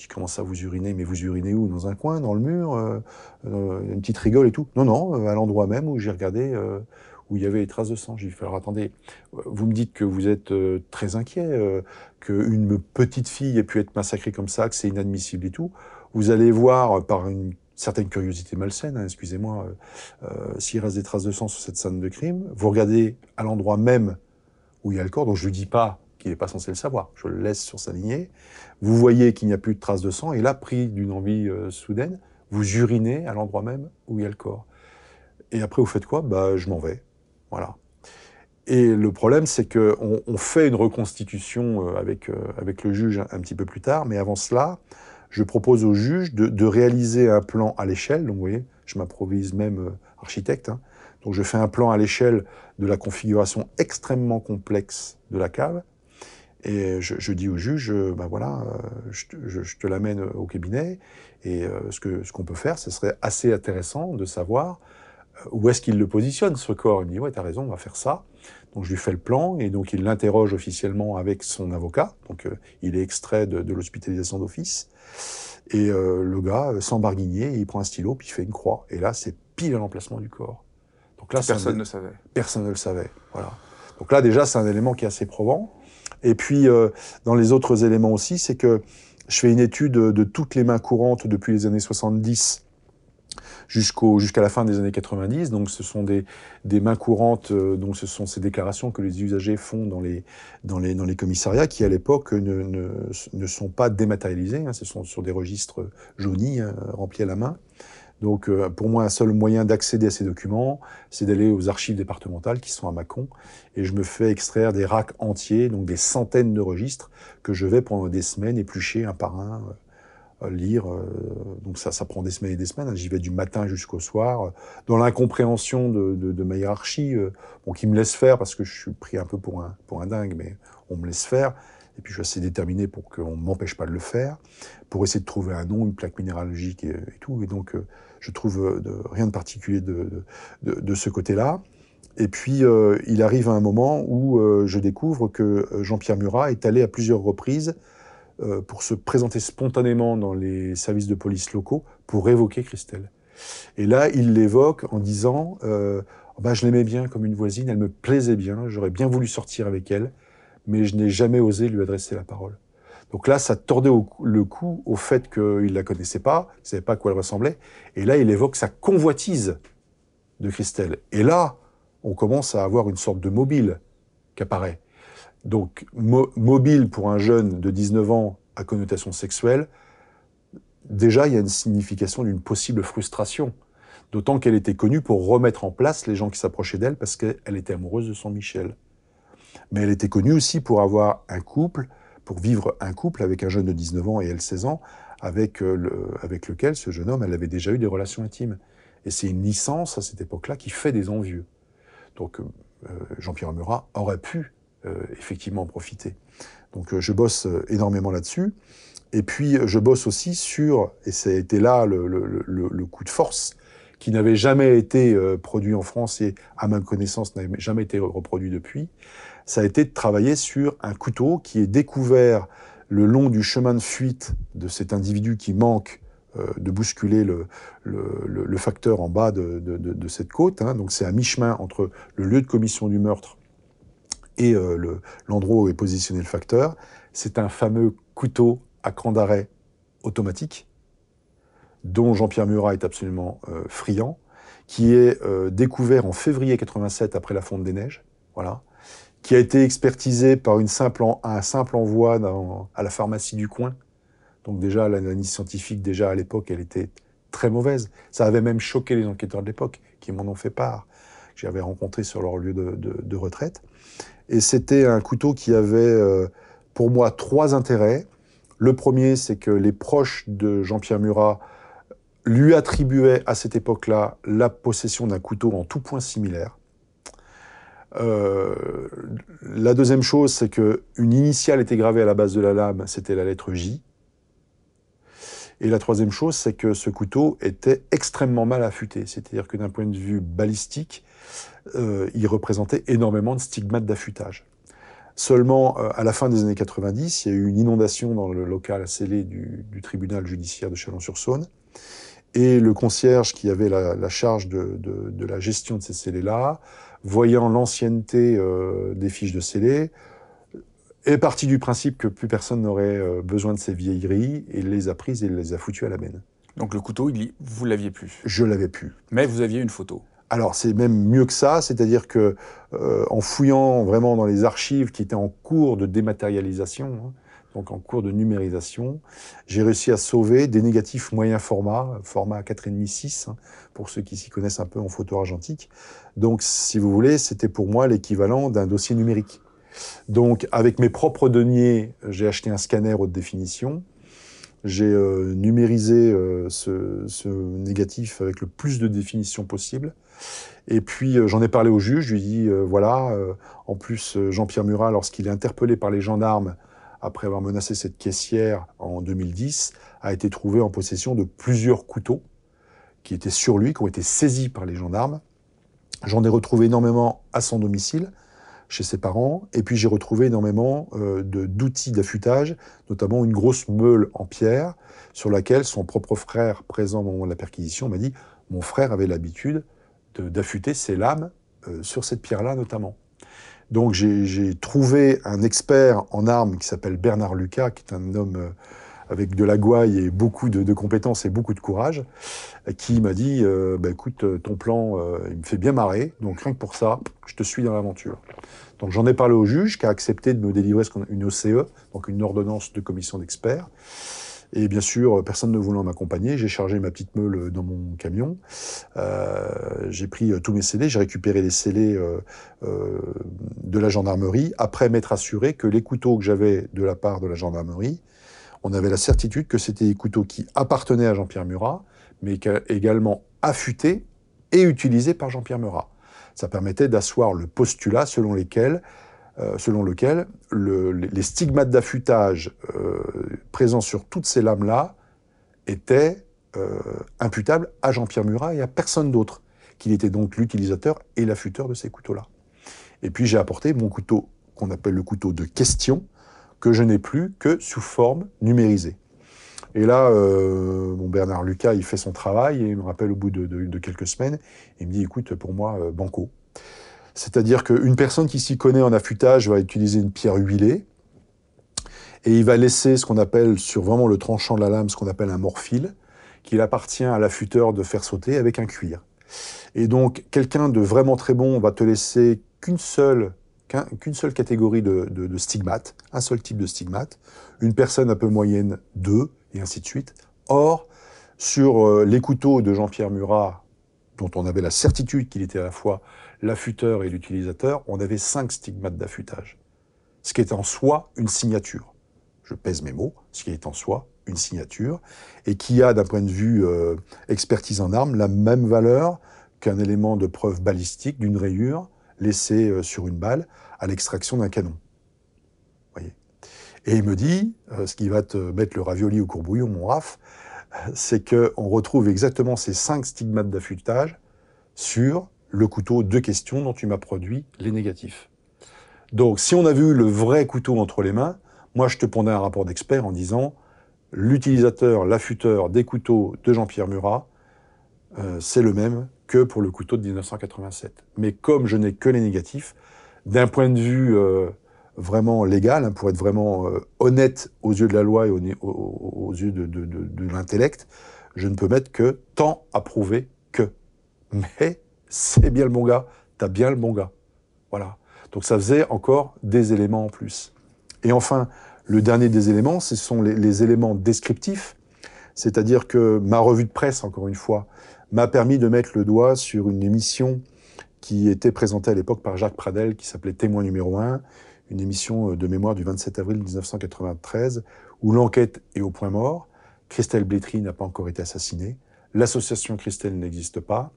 Je dis, comment ça, vous urinez Mais vous urinez où? Dans un coin, dans le mur euh, euh, Une petite rigole et tout? Non, non, euh, à l'endroit même où j'ai regardé, où il y avait les traces de sang. J'ai dit, alors attendez, vous me dites que vous êtes très inquiet, qu'une petite fille ait pu être massacrée comme ça, que c'est inadmissible et tout. vous allez voir par une certaine curiosité malsaine, hein, excusez-moi, s'il reste des traces de sang sur cette scène de crime, vous regardez à l'endroit même où il y a le corps, donc je ne dis pas qu'il n'est pas censé le savoir, je le laisse sur sa lignée, vous voyez qu'il n'y a plus de traces de sang, et là, pris d'une envie euh, soudaine, vous urinez à l'endroit même où il y a le corps. Et après, vous faites quoi? Bah, je m'en vais. Voilà. Et le problème, c'est qu'on on fait une reconstitution avec, avec le juge un, petit peu plus tard, mais avant cela, je propose au juge de, réaliser un plan à l'échelle. Donc, vous voyez, je m'improvise même euh, architecte. Hein. Donc, je fais un plan à l'échelle de la configuration extrêmement complexe de la cave. Et je, dis au juge, ben voilà, euh, je, te l'amène au cabinet. Et ce que ce qu'on peut faire, ce serait assez intéressant de savoir où est-ce qu'il le positionne, ce corps. Il me dit, ouais, t'as raison, on va faire ça. Donc je lui fais le plan et donc il l'interroge officiellement avec son avocat. Donc il est extrait de l'hospitalisation d'office. Et euh, le gars, euh, sans barguigner, il prend un stylo, puis il fait une croix. Et là, c'est pile à l'emplacement du corps. Donc là, personne ne savait. Personne ne le savait. Voilà. Donc là, déjà, c'est un élément qui est assez probant. Et puis, euh, dans les autres éléments aussi, c'est que je fais une étude de toutes les mains courantes depuis les années 70 jusqu'à la fin des années 90. Donc ce sont des, des mains courantes, euh, donc ce sont ces déclarations que les usagers font dans les, dans les, dans les commissariats qui à l'époque ne, ne, ne, sont pas dématérialisés. Hein, ce sont sur des registres jaunis, hein, remplis à la main. Donc euh, pour moi, un seul moyen d'accéder à ces documents, c'est d'aller aux archives départementales qui sont à Mâcon, et je me fais extraire des racks entiers, donc des centaines de registres, que je vais pendant des semaines éplucher un par un euh, euh, lire. Donc ça, ça prend des semaines et des semaines. J'y vais du matin jusqu'au soir, dans l'incompréhension de, ma hiérarchie, bon, qui me laisse faire parce que je suis pris un peu pour un, dingue, mais on me laisse faire. Et puis je suis assez déterminé pour qu'on ne m'empêche pas de le faire, pour essayer de trouver un nom, une plaque minéralogique et, tout. Et donc je trouve de, rien de particulier de, de, de ce côté-là. Et puis, euh, il arrive à un moment où euh, je découvre que Jean-Pierre Murat est allé à plusieurs reprises euh, pour se présenter spontanément dans les services de police locaux pour évoquer Christelle. Et là, il l'évoque en disant euh, bah, Je l'aimais bien comme une voisine, elle me plaisait bien, j'aurais bien voulu sortir avec elle, mais je n'ai jamais osé lui adresser la parole. Donc là, ça tordait le cou au fait qu'il la connaissait pas, il savait pas à quoi elle ressemblait. Et là, il évoque sa convoitise de Christelle. Et là, on commence à avoir une sorte de mobile qui apparaît. Donc, mobile pour un jeune de 19 ans à connotation sexuelle, déjà, il y a une signification d'une possible frustration. D'autant qu'elle était connue pour remettre en place les gens qui s'approchaient d'elle parce qu'elle était amoureuse de son Michel. Mais elle était connue aussi pour avoir un couple, pour vivre un couple avec un jeune de 19 ans et elle 16 ans, avec, euh, avec lequel ce jeune homme, elle avait déjà eu des relations intimes. Et c'est une licence à cette époque-là qui fait des envieux. Donc euh, Jean-Pierre Murat aurait pu euh, effectivement profiter. Donc euh, je bosse euh, énormément là-dessus. Et puis je bosse aussi sur, et été là le, le, le coup de force, qui n'avait jamais été produit en France et à ma connaissance n'avait jamais été reproduit depuis, ça a été de travailler sur un couteau qui est découvert le long du chemin de fuite de cet individu qui manque de bousculer le, facteur en bas de, cette côte. Hein. Donc c'est à mi-chemin entre le lieu de commission du meurtre et euh, l'endroit où est positionné le facteur. C'est un fameux couteau à cran d'arrêt automatique dont Jean-Pierre Murat est absolument euh, friand, qui est euh, découvert en février 87 après la fonte des neiges, voilà, qui a été expertisé par une simple un simple envoi à la pharmacie du coin. Donc déjà, l'analyse scientifique, déjà à l'époque, elle était très mauvaise. Ça avait même choqué les enquêteurs de l'époque, qui m'en ont fait part, que j'avais rencontré sur leur lieu de, retraite. Et c'était un couteau qui avait, euh, pour moi, trois intérêts. Le premier, c'est que les proches de Jean-Pierre Murat lui attribuaient à cette époque-là la possession d'un couteau en tout point similaire. Euh, la deuxième chose, c'est que une initiale était gravée à la base de la lame, c'était la lettre J. Et la troisième chose, c'est que ce couteau était extrêmement mal affûté, c'est-à-dire que d'un point de vue balistique, euh, il représentait énormément de stigmates d'affûtage. Seulement, euh, à la fin des années 90, il y a eu une inondation dans le local scellé du, tribunal judiciaire de Chalon-sur-Saône. Et le concierge qui avait la, charge de, de, de, la gestion de ces scellés-là, voyant l'ancienneté euh, des fiches de scellés, est parti du principe que plus personne n'aurait euh, besoin de ces vieilleries et les a prises et les a foutues à la benne. Donc le couteau, il, vous l'aviez plus? Je l'avais plus. Mais vous aviez une photo. Alors c'est même mieux que ça, c'est-à-dire que euh, en fouillant vraiment dans les archives qui étaient en cours de dématérialisation, hein, donc en cours de numérisation, j'ai réussi à sauver des négatifs moyen format, format 4,5-6, hein, pour ceux qui s'y connaissent un peu en photo argentique. Donc si vous voulez, c'était pour moi l'équivalent d'un dossier numérique. Donc avec mes propres deniers, j'ai acheté un scanner haute définition, j'ai euh, numérisé euh, ce, négatif avec le plus de définition possible. Et puis euh, j'en ai parlé au juge, je lui ai dit voilà, en plus Jean-Pierre Murat, lorsqu'il est interpellé par les gendarmes après avoir menacé cette caissière en 2010, a été trouvé en possession de plusieurs couteaux qui étaient sur lui, qui ont été saisis par les gendarmes. J'en ai retrouvé énormément à son domicile chez ses parents. Et puis j'ai retrouvé énormément euh, d'outils d'affûtage, notamment une grosse meule en pierre sur laquelle son propre frère, présent au moment de la perquisition, m'a dit mon frère avait l'habitude d'affûter ses lames euh, sur cette pierre-là notamment. Donc j'ai trouvé un expert en armes qui s'appelle Bernard Lucas, qui est un homme euh, avec de la gouaille et beaucoup de, compétences et beaucoup de courage, qui m'a dit euh, bah, écoute, ton plan, euh, il me fait bien marrer, donc rien que pour ça, je te suis dans l'aventure. Donc j'en ai parlé au juge qui a accepté de me délivrer ce une OCE, donc une ordonnance de commission d'experts. Et bien sûr, personne ne voulant m'accompagner, j'ai chargé ma petite meule dans mon camion. Euh, j'ai pris tous mes scellés, j'ai récupéré les scellés euh, euh, de la gendarmerie, après m'être assuré que les couteaux que j'avais de la part de la gendarmerie on avait la certitude que c'était des couteaux qui appartenaient à Jean-Pierre Murat, mais également affûtés et utilisés par Jean-Pierre Murat. Ça permettait d'asseoir le postulat selon, euh, lequel le, les stigmates d'affûtage euh, présents sur toutes ces lames-là étaient euh, imputables à Jean-Pierre Murat et à personne d'autre, qu'il était donc l'utilisateur et l'affûteur de ces couteaux-là. Et puis j'ai apporté mon couteau qu'on appelle le couteau de question, que je n'ai plus que sous forme numérisée. Et là, euh, mon Bernard Lucas, il fait son travail et il me rappelle au bout de, quelques semaines, il me dit, écoute, pour moi, euh, banco. C'est-à-dire qu'une personne qui s'y connaît en affûtage va utiliser une pierre huilée et il va laisser ce qu'on appelle, sur vraiment le tranchant de la lame, ce qu'on appelle un morphile, qu'il appartient à l'affûteur de faire sauter avec un cuir. Et donc, quelqu'un de vraiment très bon va te laisser qu'une seule qu'une seule catégorie de, stigmates, un seul type de stigmate, une personne un peu moyenne, deux, et ainsi de suite. Or, sur euh, les couteaux de Jean-Pierre Murat, dont on avait la certitude qu'il était à la fois l'affûteur et l'utilisateur, on avait cinq stigmates d'affûtage. Ce qui est en soi une signature. Je pèse mes mots, ce qui est en soi une signature, et qui a, d'un point de vue euh, expertise en armes, la même valeur qu'un élément de preuve balistique d'une rayure laissé euh, sur une balle à l'extraction d'un canon. Et il me dit, euh, ce qui va te mettre le ravioli au courbouillon, mon raf, c'est qu'on retrouve exactement ces cinq stigmates d'affûtage sur le couteau de question dont tu m'as produit les négatifs. Donc, si on a vu le vrai couteau entre les mains, moi, je te pondais un rapport d'expert en disant l'utilisateur, l'affûteur des couteaux de Jean-Pierre Murat, euh, c'est le même que pour le couteau de 1987. Mais comme je n'ai que les négatifs, d'un point de vue euh, vraiment légal, hein, pour être vraiment euh, honnête aux yeux de la loi et aux, yeux de, l'intellect, je ne peux mettre que tant approuvé que. Mais c'est bien le bon gars, t'as bien le bon gars. Voilà. Donc ça faisait encore des éléments en plus. Et enfin, le dernier des éléments, ce sont les éléments descriptifs, c'est-à-dire que ma revue de presse, encore une fois, m'a permis de mettre le doigt sur une émission qui était présentée à l'époque par Jacques Pradel, qui s'appelait Témoin numéro 1, une émission euh, de mémoire du 27 avril 1993, où l'enquête est au point mort. Christelle Blétry n'a pas encore été assassinée. L'association Christelle n'existe pas.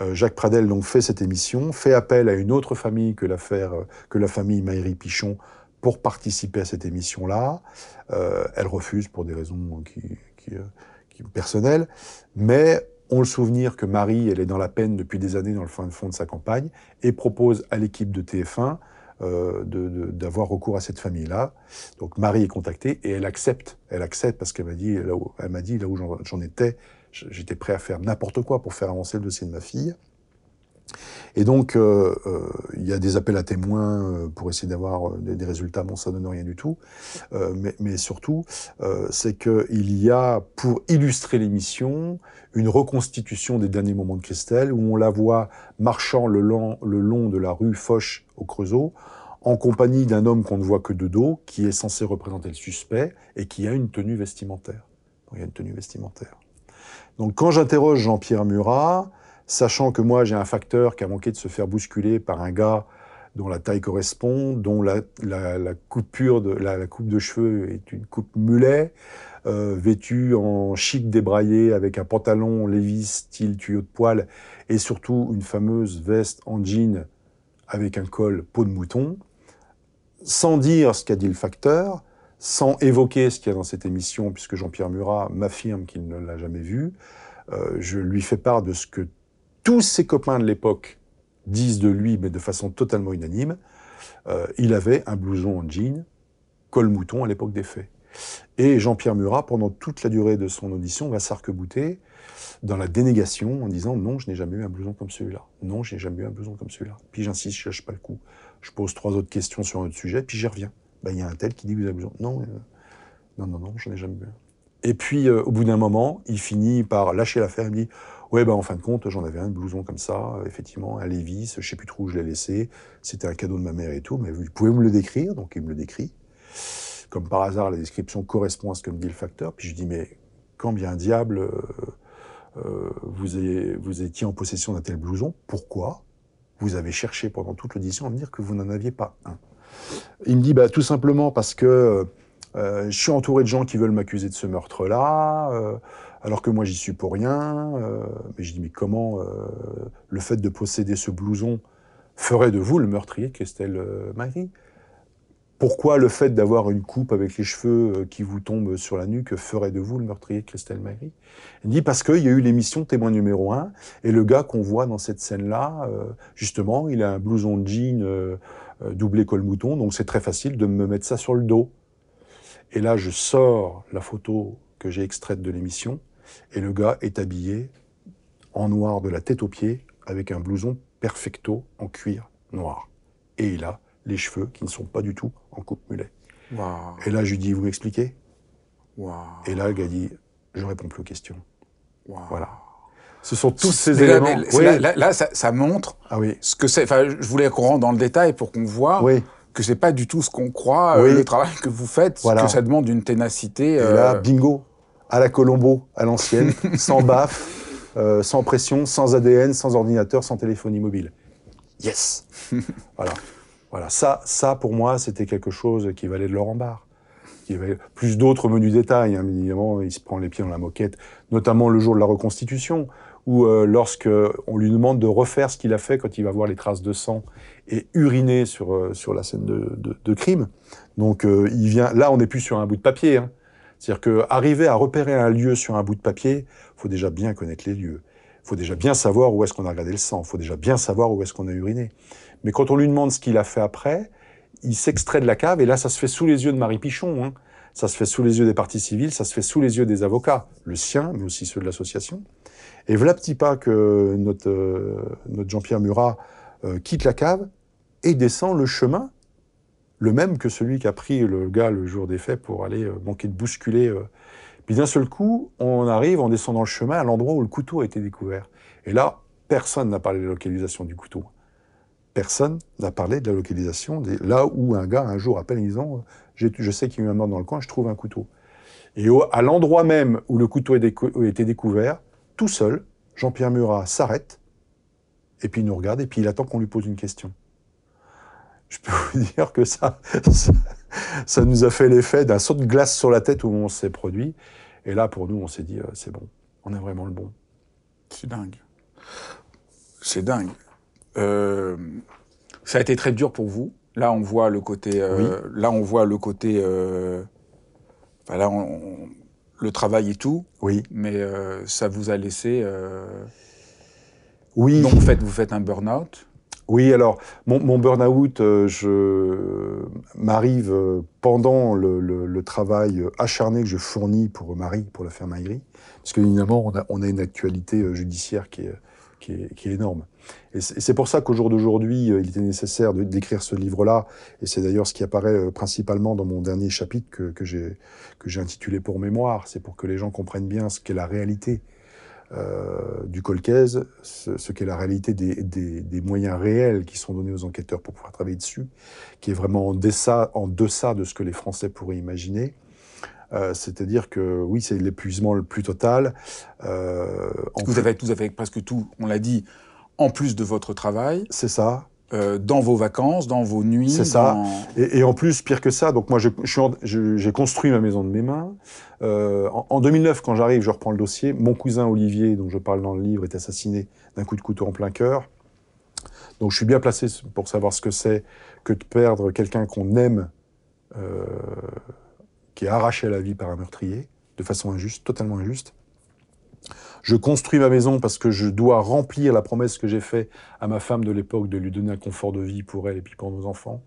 Euh, Jacques Pradel donc fait cette émission, fait appel à une autre famille que, euh, la famille Maïri Pichon pour participer à cette émission-là. elle refuse pour des raisons personnelles, mais ont le souvenir que Marie, elle est dans la peine depuis des années dans le fond de sa campagne, et propose à l'équipe de TF1 euh, d'avoir recours à cette famille-là. Donc Marie est contactée et elle accepte. Elle accepte parce qu'elle m'a dit, là où, elle m'a dit, là où j'en étais, j'étais prêt à faire n'importe quoi pour faire avancer le dossier de ma fille. Et donc, euh, euh, il y a des appels à témoins euh, pour essayer d'avoir des, résultats. Bon, ça donne rien du tout. Mais, surtout, c'est qu'il y a, pour illustrer l'émission, une reconstitution des derniers moments de Christelle, où on la voit marchant le long, le long de la rue Foch au Creusot, en compagnie d'un homme qu'on ne voit que de dos, qui est censé représenter le suspect, et qui a une tenue vestimentaire. Il y a une tenue vestimentaire. Donc, quand j'interroge Jean-Pierre Murat, sachant que moi j'ai un facteur qui a manqué de se faire bousculer par un gars dont la taille correspond, dont la, coupure de coupe de cheveux est une coupe mulet, euh, vêtu en chic débraillé avec un pantalon Levi's style tuyau de poil et surtout une fameuse veste en jean avec un col peau de mouton, sans dire ce qu'a dit le facteur, sans évoquer ce qu'il y a dans cette émission, puisque Jean-Pierre Murat m'affirme qu'il ne l'a jamais vu, euh, je lui fais part de ce que tous ses copains de l'époque disent de lui, mais de façon totalement unanime, euh, il avait un blouson en jean, col mouton à l'époque des faits. Et Jean-Pierre Murat, pendant toute la durée de son audition, va s'arc-bouter dans la dénégation en disant non, je n'ai jamais eu un blouson comme celui-là. Non, je n'ai jamais eu un blouson comme celui-là. Puis j'insiste, je lâche pas le coup. Je pose trois autres questions sur un autre sujet, puis j'y reviens. Ben, il y a un tel qui dit vous avez un blouson. Non, euh, non, non, non, je n'ai jamais eu. Et puis, euh, au bout d'un moment, il finit par lâcher l'affaire. Il me dit Ouais, ben, en fin de compte, j'en avais un blouson comme ça, euh, effectivement, un Levis, je sais plus trop où je l'ai laissé. C'était un cadeau de ma mère et tout, mais vous pouvez me le décrire Donc, il me le décrit. Comme par hasard, la description correspond à ce que me dit le facteur. Puis je dis Mais quand bien diable euh, euh, vous, étiez en possession d'un tel blouson, pourquoi vous avez cherché pendant toute l'audition à me dire que vous n'en aviez pas un? Il me dit bah, Tout simplement parce que. Je suis entouré de gens qui veulent m'accuser de ce meurtre-là, alors que moi j'y suis pour rien. Euh, mais je dis mais comment euh, le fait de posséder ce blouson ferait de vous le meurtrier de Christelle euh, Marie? Pourquoi le fait d'avoir une coupe avec les cheveux qui vous tombent sur la nuque ferait de vous le meurtrier Christelle Marie? Il dit parce qu'il y a eu l'émission témoin numéro un et le gars qu'on voit dans cette scène-là, justement, il a un blouson de jean doublé col mouton, donc c'est très facile de me mettre ça sur le dos. Et là, je sors la photo que j'ai extraite de l'émission, et le gars est habillé en noir de la tête aux pieds, avec un blouson perfecto en cuir noir. Et il a les cheveux qui ne sont pas du tout en coupe mulet. Wow. Et là, je lui dis, vous m'expliquez? Wow. Et là, le gars dit, je réponds plus aux questions. Wow. Voilà. Ce sont tous ces là, éléments. Oui. là, là, là, ça, ça montre Ah oui. ce que c'est. Enfin, je voulais qu'on rentre dans le détail pour qu'on voit Oui. que c'est pas du tout ce qu'on croit, euh, le travail que vous faites, Voilà. que ça demande une ténacité. Et euh, là, bingo, à la Colombo, à l'ancienne, sans baffe, euh, sans pression, sans ADN, sans ordinateur, sans téléphonie mobile. Yes Voilà. Voilà. Ça, ça, pour moi, c'était quelque chose qui valait de l'or en barre. Qui valait plus d'autres menus détails, hein, évidemment, il se prend les pieds dans la moquette, notamment le jour de la reconstitution, où euh, lorsque on lui demande de refaire ce qu'il a fait quand il va voir les traces de sang et uriner sur, euh, sur la scène de, de- de crime. Donc, euh, il vient. Là, on n'est plus sur un bout de papier. Hein. C'est-à-dire qu'arriver à repérer un lieu sur un bout de papier, faut déjà bien connaître les lieux. faut déjà bien savoir où est-ce qu'on a regardé le sang. faut déjà bien savoir où est-ce qu'on a uriné. Mais quand on lui demande ce qu'il a fait après, il s'extrait de la cave, et là, ça se fait sous les yeux de Marie Pichon. Hein. Ça se fait sous les yeux des parties civiles, ça se fait sous les yeux des avocats, le sien, mais aussi ceux de l'association. Et voilà petit pas que notre, euh, Jean-Pierre Murat euh, quitte la cave et descend le chemin, le même que celui qu'a pris le gars le jour des faits pour aller euh, manquer de bousculer. euh. Puis d'un seul coup, on arrive en descendant le chemin à l'endroit où le couteau a été découvert. Et là, personne n'a parlé de la localisation du couteau. Personne n'a parlé de la localisation, là où un gars un jour appelle en disant euh, Je sais qu'il y a eu un mort dans le coin, je trouve un couteau. Et à l'endroit même où le couteau a, a été découvert, tout seul, Jean-Pierre Murat s'arrête, et puis il nous regarde, et puis il attend qu'on lui pose une question. Je peux vous dire que ça, ça, ça nous a fait l'effet d'un saut de glace sur la tête où on s'est produit. Et là, pour nous, on s'est dit, euh, c'est bon, on a vraiment le bon. C'est dingue. C'est dingue. Euh, ça a été très dur pour vous. Là, on voit le côté. euh, Là, on voit le côté. enfin, là, on- on- le travail et tout, Oui. mais ça vous a laissé. Oui. Donc, vous faites, vous faites un burn-out. Oui, alors, mon, burn-out, euh, m'arrive euh, pendant le, travail euh, acharné que je fournis pour Marie, pour la ferme Maillerie, parce qu'évidemment, on a, on a une actualité judiciaire qui est, énorme. Et c'est pour ça qu'au jour d'aujourd'hui, il était nécessaire d'écrire ce livre-là. Et c'est d'ailleurs ce qui apparaît principalement dans mon dernier chapitre que, que j'ai intitulé Pour mémoire. C'est pour que les gens comprennent bien ce qu'est la réalité euh, du Colcaise, ce, qu'est la réalité des, moyens réels qui sont donnés aux enquêteurs pour pouvoir travailler dessus, qui est vraiment en deçà, en deçà de ce que les Français pourraient imaginer. Euh, c'est-à-dire que oui, c'est l'épuisement le plus total. Euh, vous, avez, vous avez presque tout, on l'a dit, en plus de votre travail. C'est ça. Euh, dans vos vacances, dans vos nuits. C'est ça. Et, en plus, pire que ça, donc moi, j'ai construit ma maison de mes mains. Euh, en, 2009, quand j'arrive, je reprends le dossier. Mon cousin Olivier, dont je parle dans le livre, est assassiné d'un coup de couteau en plein cœur. Donc je suis bien placé pour savoir ce que c'est que de perdre quelqu'un qu'on aime, euh, qui est arraché à la vie par un meurtrier, de façon injuste, totalement injuste. Je construis ma maison parce que je dois remplir la promesse que j'ai faite à ma femme de l'époque de lui donner un confort de vie pour elle et puis pour nos enfants.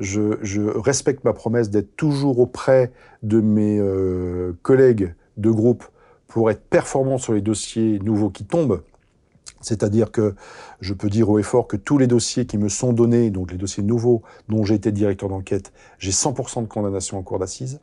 Je, respecte ma promesse d'être toujours auprès de mes euh, collègues de groupe pour être performant sur les dossiers nouveaux qui tombent. C'est-à-dire que je peux dire au effort que tous les dossiers qui me sont donnés, donc les dossiers nouveaux dont j'ai été directeur d'enquête, j'ai 100% de condamnation en cour d'assises.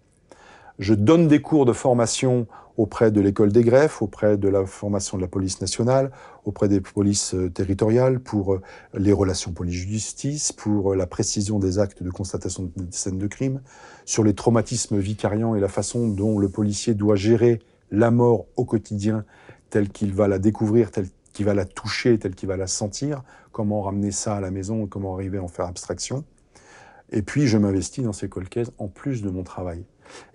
Je donne des cours de formation auprès de l'école des greffes, auprès de la formation de la police nationale, auprès des polices euh, territoriales pour euh, les relations police-justice, pour euh, la précision des actes de constatation des scènes de crime, sur les traumatismes vicariants et la façon dont le policier doit gérer la mort au quotidien, tel qu'il va la découvrir, tel qu'il va la toucher, tel qu'il va la sentir, comment ramener ça à la maison comment arriver à en faire abstraction. Et puis, je m'investis dans ces colcaises en plus de mon travail.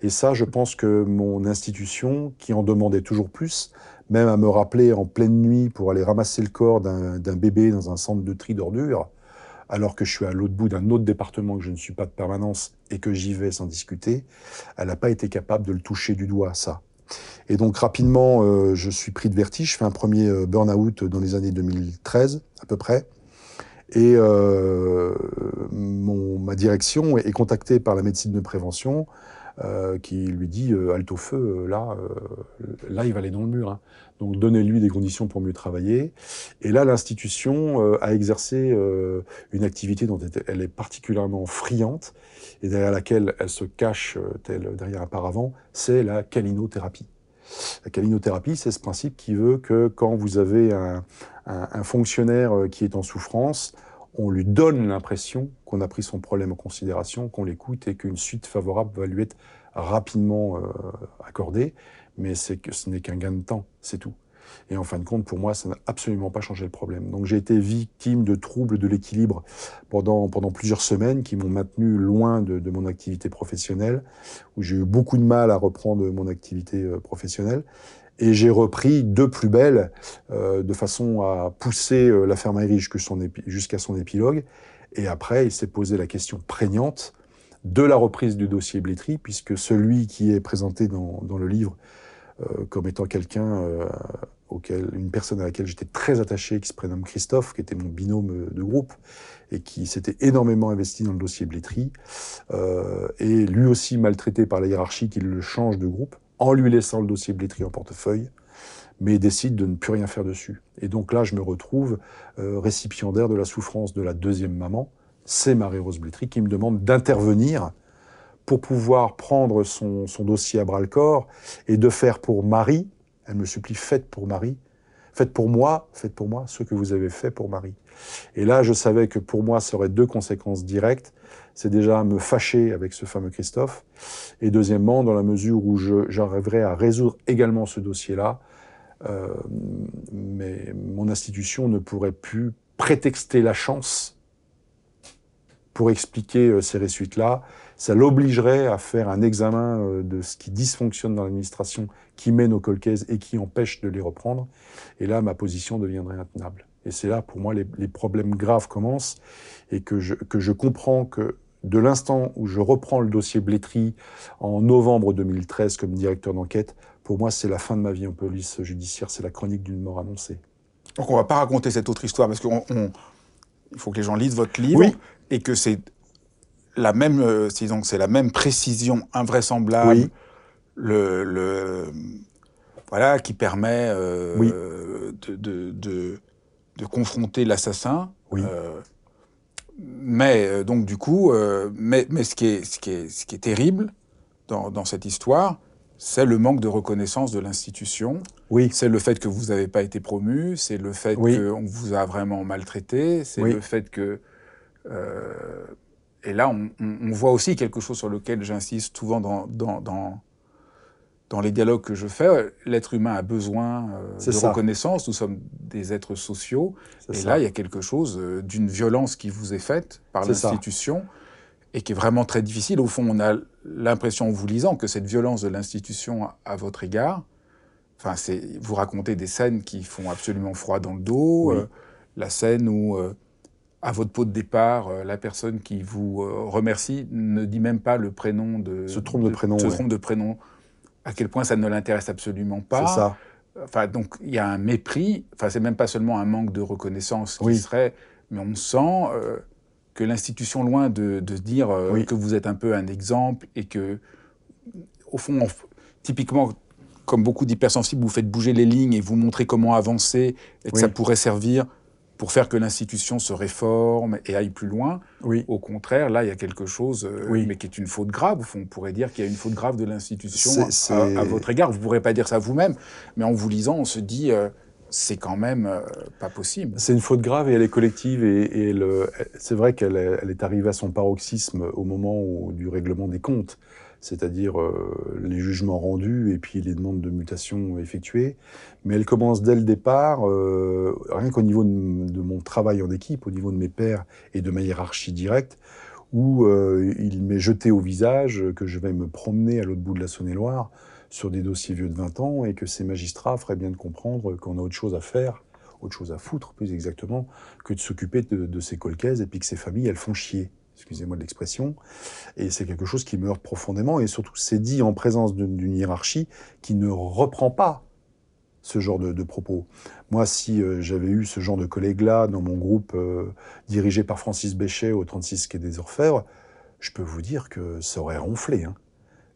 Et ça, je pense que mon institution, qui en demandait toujours plus, même à me rappeler en pleine nuit pour aller ramasser le corps d'un bébé dans un centre de tri d'ordures, alors que je suis à l'autre bout d'un autre département que je ne suis pas de permanence et que j'y vais sans discuter, elle n'a pas été capable de le toucher du doigt, ça. Et donc rapidement, euh, je suis pris de vertige. Je fais un premier euh, burn-out dans les années 2013 à peu près. Et euh, ma direction est contactée par la médecine de prévention euh, qui lui dit euh, halte au feu, euh, là, là, il va aller dans le mur. Hein. Donc donnez-lui des conditions pour mieux travailler. Et là, l'institution a exercé une activité dont elle est particulièrement friante et derrière laquelle elle se cache, telle derrière un paravent, c'est la calinothérapie. La calinothérapie, c'est ce principe qui veut que quand vous avez un, un, un fonctionnaire qui est en souffrance, on lui donne l'impression qu'on a pris son problème en considération, qu'on l'écoute et qu'une suite favorable va lui être rapidement euh, accordée, mais c'est que ce n'est qu'un gain de temps, c'est tout. Et en fin de compte, pour moi, ça n'a absolument pas changé le problème. Donc j'ai été victime de troubles de l'équilibre pendant, plusieurs semaines qui m'ont maintenu loin de, de, mon activité professionnelle, où j'ai eu beaucoup de mal à reprendre mon activité euh, professionnelle. Et j'ai repris de plus belle, euh, de façon à pousser euh, la fermerie jusqu'à son, épilogue. Et après, il s'est posé la question prégnante de la reprise du dossier Blétry, puisque celui qui est présenté dans, dans le livre euh, comme étant quelqu'un, euh, auquel, une personne à laquelle j'étais très attaché, qui se prénomme Christophe, qui était mon binôme de groupe, et qui s'était énormément investi dans le dossier Blétry, euh, et lui aussi maltraité par la hiérarchie qui le change de groupe en lui laissant le dossier Blétry en portefeuille, mais décide de ne plus rien faire dessus. Et donc là, je me retrouve euh, récipiendaire de la souffrance de la deuxième maman, c'est Marie-Rose Blétry, qui me demande d'intervenir pour pouvoir prendre son, son dossier à bras-le-corps et de faire pour Marie, elle me supplie, faites pour Marie, faites pour moi, faites pour moi ce que vous avez fait pour Marie. Et là, je savais que pour moi, ça aurait deux conséquences directes c'est déjà me fâcher avec ce fameux Christophe. Et deuxièmement, dans la mesure où j'arriverai à résoudre également ce dossier-là, euh, mais mon institution ne pourrait plus prétexter la chance pour expliquer euh, ces résuites-là. Ça l'obligerait à faire un examen euh, de ce qui dysfonctionne dans l'administration, qui mène aux colcaises et qui empêche de les reprendre. Et là, ma position deviendrait intenable. Et c'est là, pour moi, les, les, problèmes graves commencent et que je, que je comprends que de l'instant où je reprends le dossier Blétry en novembre 2013 comme directeur d'enquête, pour moi, c'est la fin de ma vie en police judiciaire, c'est la chronique d'une mort annoncée. Donc on va pas raconter cette autre histoire parce qu'il faut que les gens lisent votre livre et que c'est la même, euh, c'est la même précision invraisemblable, le, voilà, qui permet euh, de, de confronter l'assassin. Euh, mais euh, donc du coup, euh, mais, mais ce, qui est, ce, qui est, ce qui est terrible dans, dans cette histoire, c'est le manque de reconnaissance de l'institution. Oui. C'est le fait que vous n'avez pas été promu, c'est le fait Oui. qu'on vous a vraiment maltraité, c'est Oui. le fait que... euh, et là, on, on- on voit aussi quelque chose sur lequel j'insiste souvent dans, dans, dans, dans les dialogues que je fais. L'être humain a besoin euh, de ça. reconnaissance, nous sommes des êtres sociaux. Et ça. là, il y a quelque chose euh, d'une violence qui vous est faite par l'institution et qui est vraiment très difficile. Au fond, on a l'impression en vous lisant que cette violence de l'institution à, votre égard, enfin, c'est vous racontez des scènes qui font absolument froid dans le dos. Oui. euh, la scène où, à votre pot de départ, euh, la personne qui vous euh, remercie ne dit même pas le prénom de. Se trompe de prénom, Se ouais. trompe de prénom. À quel point ça ne l'intéresse absolument pas. C'est ça. Enfin, donc il y a un mépris. Enfin, c'est même pas seulement un manque de reconnaissance qui serait, mais on sent euh, que l'institution, loin de, de dire euh, Oui. que vous êtes un peu un exemple et que, au fond, on- typiquement, comme beaucoup d'hypersensibles, vous faites bouger les lignes et vous montrez comment avancer et que Oui. ça pourrait servir pour faire que l'institution se réforme et aille plus loin. Oui. Au contraire, là, il y a quelque chose, euh, Oui. mais qui est une faute grave. Au fond, on pourrait dire qu'il y a une faute grave de l'institution à- votre égard. Vous ne pourrez pas dire ça vous-même, mais en vous lisant, on se dit, euh, c'est quand même euh, pas possible. C'est une faute grave et elle est collective et, c'est vrai qu'elle est, arrivée à son paroxysme au moment où- du règlement des comptes, c'est-à-dire euh, les jugements rendus et puis les demandes de mutation effectuées. Mais elle commence dès le départ, euh, rien qu'au niveau de, mon travail en équipe, au niveau de mes pairs et de ma hiérarchie directe, où euh, il m'est jeté au visage que je vais me promener à l'autre bout de la Saône-et-Loire sur des dossiers vieux de 20 ans et que ces magistrats feraient bien de comprendre qu'on a autre chose à faire, autre chose à foutre plus exactement, que de s'occuper de, de ces colcaises et puis que ces familles, elles font chier. Excusez-moi de l'expression. Et c'est quelque chose qui me profondément et surtout c'est dit en présence d'une hiérarchie qui ne reprend pas ce genre de, propos. Moi, si euh, j'avais eu ce genre de collègues-là dans mon groupe euh, dirigé par Francis Béchet au 36 Quai des Orfèvres, je peux vous dire que ça aurait ronflé. Hein.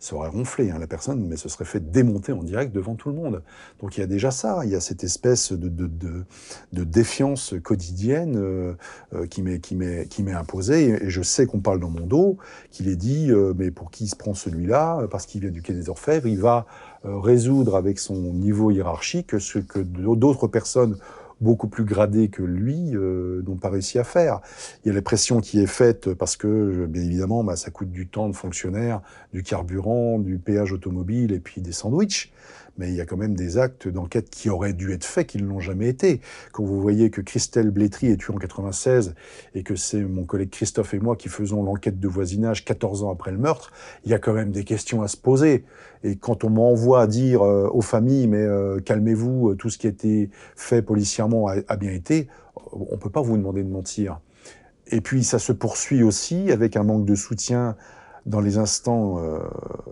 Ça aurait ronflé, hein, la personne, mais ce serait fait démonter en direct devant tout le monde. Donc il y a déjà ça, il y a cette espèce de, de, de, de défiance quotidienne euh, euh, qui m'est qui m'est qui m'est imposée. Et, je sais qu'on parle dans mon dos, qu'il est dit, euh, mais pour qui se prend celui-là? Parce qu'il vient du Quai des Orfèvres, il va euh, résoudre avec son niveau hiérarchique ce que d'autres personnes beaucoup plus gradées que lui euh, n'ont pas réussi à faire. Il y a la pression qui est faite parce que, bien évidemment, bah, ça coûte du temps de fonctionnaire, du carburant, du péage automobile et puis des sandwichs. Mais il y a quand même des actes d'enquête qui auraient dû être faits, qui ne l'ont jamais été. Quand vous voyez que Christelle Blétry est tuée en 96 et que c'est mon collègue Christophe et moi qui faisons l'enquête de voisinage 14 ans après le meurtre, il y a quand même des questions à se poser. Et quand on m'envoie dire euh, aux familles, mais euh, calmez-vous, euh, tout ce qui a été fait policièrement a, a bien été, on peut pas vous demander de mentir. Et puis ça se poursuit aussi avec un manque de soutien dans les instants euh,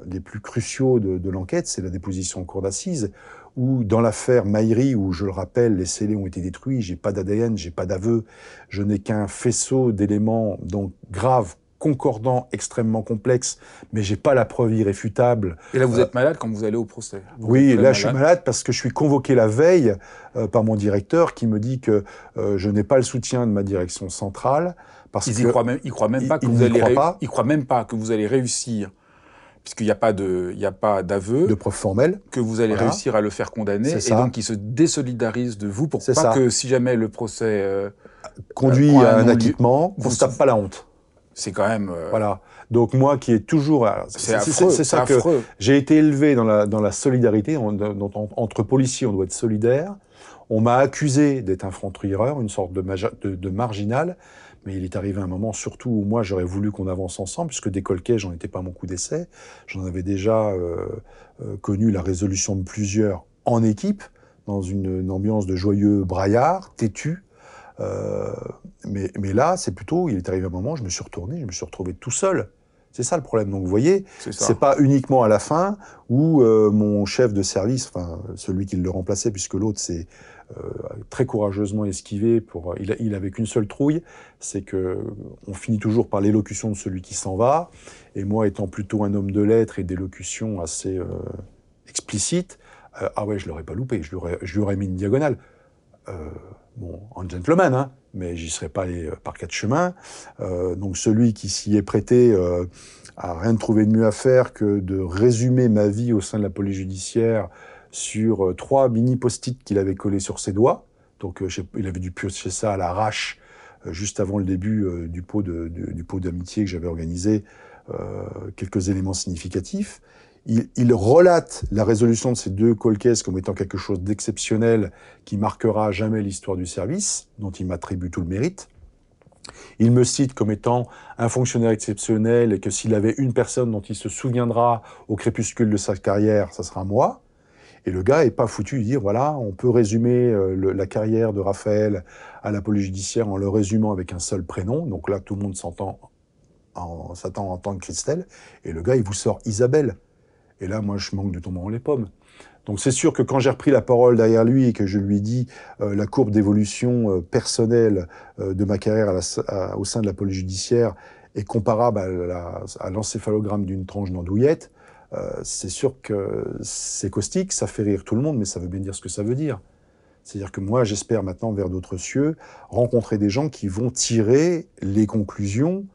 les plus cruciaux de, de l'enquête, c'est la déposition en cour d'assises, où dans l'affaire Maïri, où je le rappelle, les scellés ont été détruits, j'ai pas d'ADN, j'ai pas d'aveu, je n'ai qu'un faisceau d'éléments donc graves, concordants, extrêmement complexes, mais j'ai pas la preuve irréfutable Et là, vous Euh, êtes malade quand vous allez au procès? Vous oui, là je suis malade parce que je suis convoqué la veille euh, par mon directeur qui me dit que euh, je n'ai pas le soutien de ma direction centrale parce Ils y croient même, ils croient même pas que vous allez, croient réu- pas. ils croient même pas que vous allez réussir, puisqu'il n'y a pas de, il y a pas d'aveu, de preuves formelles. que vous allez Voilà. réussir à le faire condamner, et donc ils se désolidarisent de vous pour C'est pas ça. que si jamais le procès, euh, conduit un à un acquittement, vous- se tape pas la honte. c'est quand même, euh, Voilà. Donc moi qui est toujours, c'est affreux, c'est ça que j'ai été élevé dans la dans la solidarité. On- dans- en- entre policiers, on doit être solidaire. On m'a accusé d'être un franc-tireur, une sorte de, de marginal. Mais il est arrivé un moment, surtout où moi j'aurais voulu qu'on avance ensemble, puisque des colquets, j'en étais pas à mon coup d'essai. J'en avais déjà euh, euh, connu la résolution de plusieurs en équipe, dans une, une ambiance de joyeux braillard, têtu. Euh, mais, mais là, c'est plutôt, il est arrivé un moment, je me suis retourné, je me suis retrouvé tout seul. C'est ça le problème. Donc vous voyez, C'est c'est pas uniquement à la fin où euh, mon chef de service, enfin celui qui le remplaçait, puisque l'autre s'est euh, très courageusement esquivé pour, il, il avait qu'une seule trouille, c'est que on finit toujours par l'élocution de celui qui s'en va. Et moi, étant plutôt un homme de lettres et d'élocution assez euh, explicite, euh, ah ouais, je l'aurais pas loupé, je lui aurais, mis une diagonale. Euh, bon, en gentleman, hein, mais j'y serais pas allé par quatre chemins. donc celui qui s'y est prêté a rien trouvé de mieux à faire que de résumer ma vie au sein de la police judiciaire sur trois mini post-it qu'il avait collés sur ses doigts. Donc il avait dû piocher ça à l'arrache juste avant le début du pot d'amitié que j'avais organisé euh, quelques éléments significatifs. Il, relate la résolution de ces deux colcaisses comme étant quelque chose d'exceptionnel qui marquera jamais l'histoire du service, dont il m'attribue tout le mérite. Il me cite comme étant un fonctionnaire exceptionnel et que s'il avait une personne dont il se souviendra au crépuscule de sa carrière, ça sera moi. Et le gars est pas foutu de dire voilà, on peut résumer euh, la carrière de Raphaël à la police judiciaire en le résumant avec un seul prénom. Donc là, tout le monde s'entend en s'attend en tant que Christelle, et le gars, il vous sort Isabelle. Et là, moi, je manque de tomber en les pommes. Donc c'est sûr que quand j'ai repris la parole derrière lui et que je lui ai dit euh, la courbe d'évolution euh, personnelle de ma carrière au sein de la police judiciaire est comparable à, l'encéphalogramme d'une tranche d'andouillette, c'est sûr que c'est caustique, ça fait rire tout le monde, mais ça veut bien dire ce que ça veut dire. C'est-à-dire que moi, j'espère maintenant, vers d'autres cieux, rencontrer des gens qui vont tirer les conclusions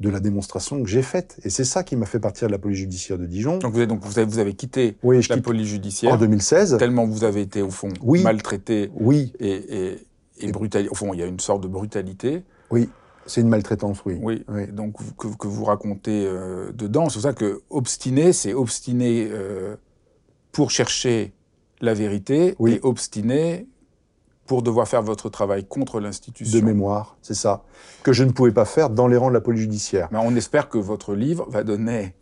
de la démonstration que j'ai faite. Et c'est ça qui m'a fait partir de la police judiciaire de Dijon. Donc vous avez, donc vous avez, vous avez quitté la police judiciaire en 2016. Tellement vous avez été, au fond, oui. maltraité oui. et, et, brutal. Au fond, il y a une sorte de brutalité. Oui, c'est une maltraitance, oui. Oui, donc que, que, vous racontez euh, dedans. C'est pour ça que obstiné, c'est obstiné euh, pour chercher la vérité et obstiné pour devoir faire votre travail contre l'institution. De mémoire, c'est ça. Que je ne pouvais pas faire dans les rangs de la police judiciaire. Mais on espère que votre livre va donner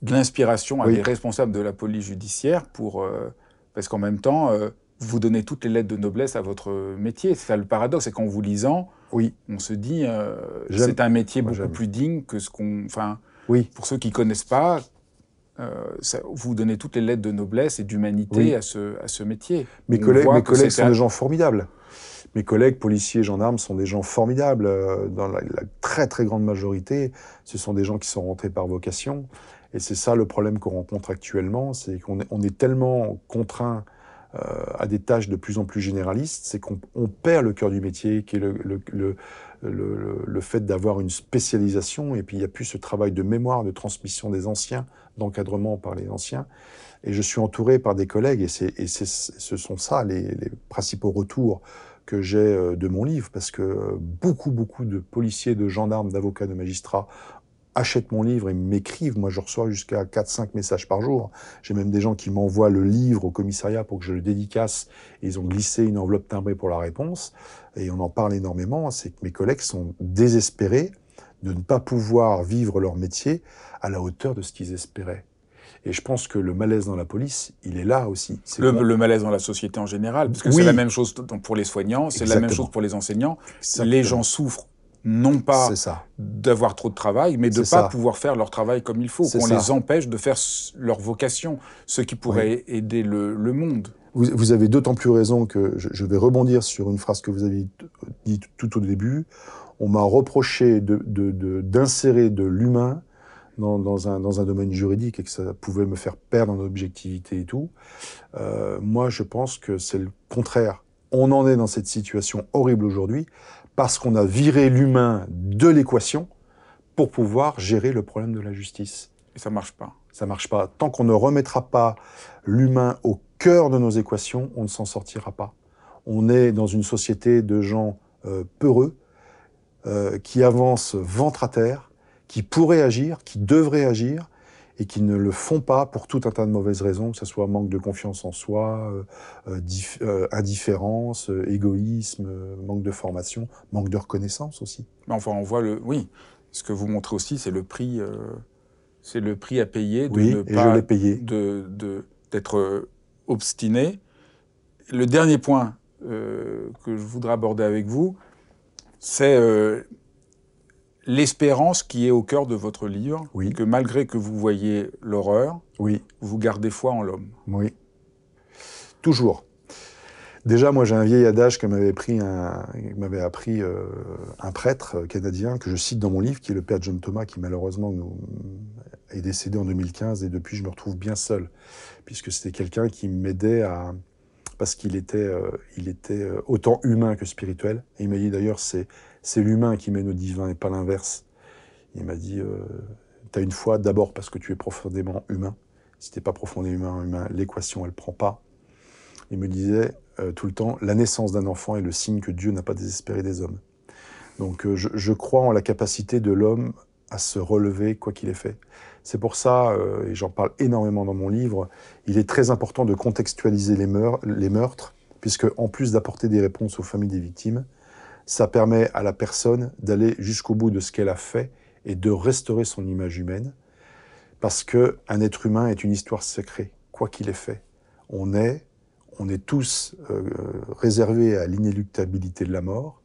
de l'inspiration à des responsables de la police judiciaire pour. Euh, parce qu'en même temps, vous donnez toutes les lettres de noblesse à votre métier. C'est ça le paradoxe, c'est qu'en vous lisant, oui. on se dit euh, c'est un métier beaucoup plus digne que ce qu'on. Enfin, oui. pour ceux qui ne connaissent pas, ça, vous donnez toutes les lettres de noblesse et d'humanité à, ce, à ce métier. Mes collègues, mes collègues sont des gens formidables. Mes collègues policiers, gendarmes sont des gens formidables. Euh, dans la, très très grande majorité, ce sont des gens qui sont rentrés par vocation. Et c'est ça le problème qu'on rencontre actuellement, c'est qu'on est, on est tellement contraint euh, à des tâches de plus en plus généralistes, c'est qu'on perd le cœur du métier, qui est le, le, le, le fait d'avoir une spécialisation, et puis il n'y a plus ce travail de mémoire, de transmission des anciens, d'encadrement par les anciens. Et je suis entouré par des collègues, et, et ce sont ça les, les principaux retours que j'ai euh, de mon livre, parce que beaucoup, beaucoup de policiers, de gendarmes, d'avocats, de magistrats achètent mon livre et m'écrivent. Moi, je reçois jusqu'à 4-5 messages par jour. J'ai même des gens qui m'envoient le livre au commissariat pour que je le dédicace. Et ils ont glissé une enveloppe timbrée pour la réponse. Et on en parle énormément. C'est que mes collègues sont désespérés de ne pas pouvoir vivre leur métier à la hauteur de ce qu'ils espéraient. Et je pense que le malaise dans la police, il est là aussi. le, le, malaise dans la société en général, parce que c'est la même chose pour les soignants, c'est la même chose pour les enseignants. Les gens souffrent non pas d'avoir trop de travail, mais de ne pas pouvoir faire leur travail comme il faut, qu'on les empêche de faire leur vocation, ce qui pourrait aider le, le monde. Vous, vous avez d'autant plus raison que je, je, vais rebondir sur une phrase que vous avez dit tout au début. On m'a reproché d'insérer de, de, de l'humain dans, un, dans, un, domaine juridique et que ça pouvait me faire perdre en objectivité et tout. Euh, moi, je pense que c'est le contraire. On en est dans cette situation horrible aujourd'hui parce qu'on a viré l'humain de l'équation pour pouvoir gérer le problème de la justice. Et ça marche pas. Ça marche pas. Tant qu'on ne remettra pas l'humain au cœur de nos équations, on ne s'en sortira pas. On est dans une société de gens euh, peureux, euh, qui avancent ventre à terre, qui pourraient agir, qui devraient agir, et qui ne le font pas pour tout un tas de mauvaises raisons, que ce soit manque de confiance en soi, euh, euh, euh indifférence, égoïsme, manque de formation, manque de reconnaissance aussi. Enfin, on voit le, oui, ce que vous montrez aussi, c'est le prix, c'est le prix à payer de ne pas, payé. de d'être obstiné. Le dernier point que je voudrais aborder avec vous, c'est l'espérance qui est au cœur de votre livre, oui. que malgré que vous voyez l'horreur, oui. vous gardez foi en l'homme. Oui. Toujours. Déjà, moi, j'ai un vieil adage que m'avait pris un, m'avait appris euh, un prêtre canadien que je cite dans mon livre, qui est le père John Thomas, qui malheureusement nous, est décédé en 2015 et depuis, je me retrouve bien seul, puisque c'était quelqu'un qui m'aidait à parce qu'il était, euh, il était euh, autant humain que spirituel. Et il m'a dit d'ailleurs, c'est, c'est l'humain qui mène au divin et pas l'inverse. Il m'a dit, euh, tu as une foi d'abord parce que tu es profondément humain. Si t'es pas profondément humain, l'équation, elle prend pas. Il me disait tout le temps, la naissance d'un enfant est le signe que Dieu n'a pas désespéré des hommes. Donc je, je crois en la capacité de l'homme à se relever quoi qu'il ait fait. C'est pour ça, euh, et j'en parle énormément dans mon livre, il est très important de contextualiser les, meurtres, puisque en plus d'apporter des réponses aux familles des victimes, ça permet à la personne d'aller jusqu'au bout de ce qu'elle a fait et de restaurer son image humaine, parce qu'un être humain est une histoire sacrée, quoi qu'il ait fait. On est, on est tous euh, réservés à l'inéluctabilité de la mort,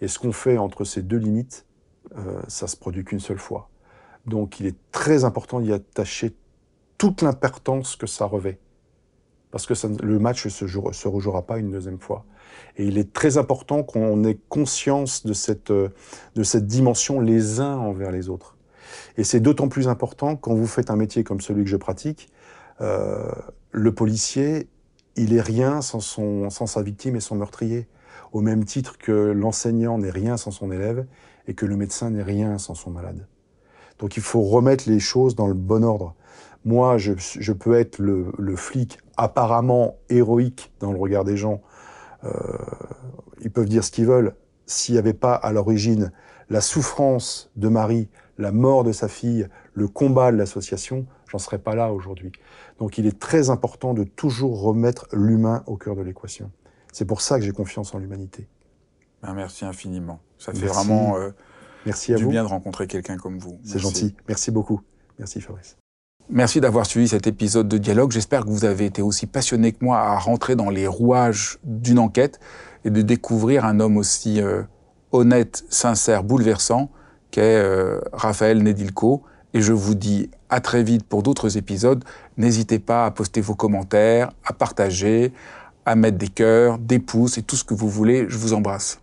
et ce qu'on fait entre ces deux limites, euh, ça se produit qu'une seule fois. Donc il est très important d'y attacher toute l'importance que ça revêt. Parce que le match ne se, se, rejouera pas une deuxième fois. Et il est très important qu'on ait conscience de cette, euh, de cette dimension les uns envers les autres. Et c'est d'autant plus important quand vous faites un métier comme celui que je pratique. Euh, le policier, il est rien sans, son, sans sa victime et son meurtrier. Au même titre que l'enseignant n'est rien sans son élève et que le médecin n'est rien sans son malade. Donc il faut remettre les choses dans le bon ordre. Moi, je, peux être le, flic apparemment héroïque dans le regard des gens. Euh, ils peuvent dire ce qu'ils veulent. S'il n'y avait pas à l'origine la souffrance de Marie, la mort de sa fille, le combat de l'association, j'en serais pas là aujourd'hui. Donc il est très important de toujours remettre l'humain au cœur de l'équation. C'est pour ça que j'ai confiance en l'humanité. Ben, merci infiniment. Ça fait vraiment euh, merci à du vous. bien de rencontrer quelqu'un comme vous. C'est gentil. Merci beaucoup. Merci Fabrice. Merci d'avoir suivi cet épisode de Dialogue. J'espère que vous avez été aussi passionné que moi à rentrer dans les rouages d'une enquête et de découvrir un homme aussi euh, honnête, sincère, bouleversant qu'est euh, Raphaël Nedilko. Et je vous dis à très vite pour d'autres épisodes. N'hésitez pas à poster vos commentaires, à partager, à mettre des cœurs, des pouces et tout ce que vous voulez. Je vous embrasse.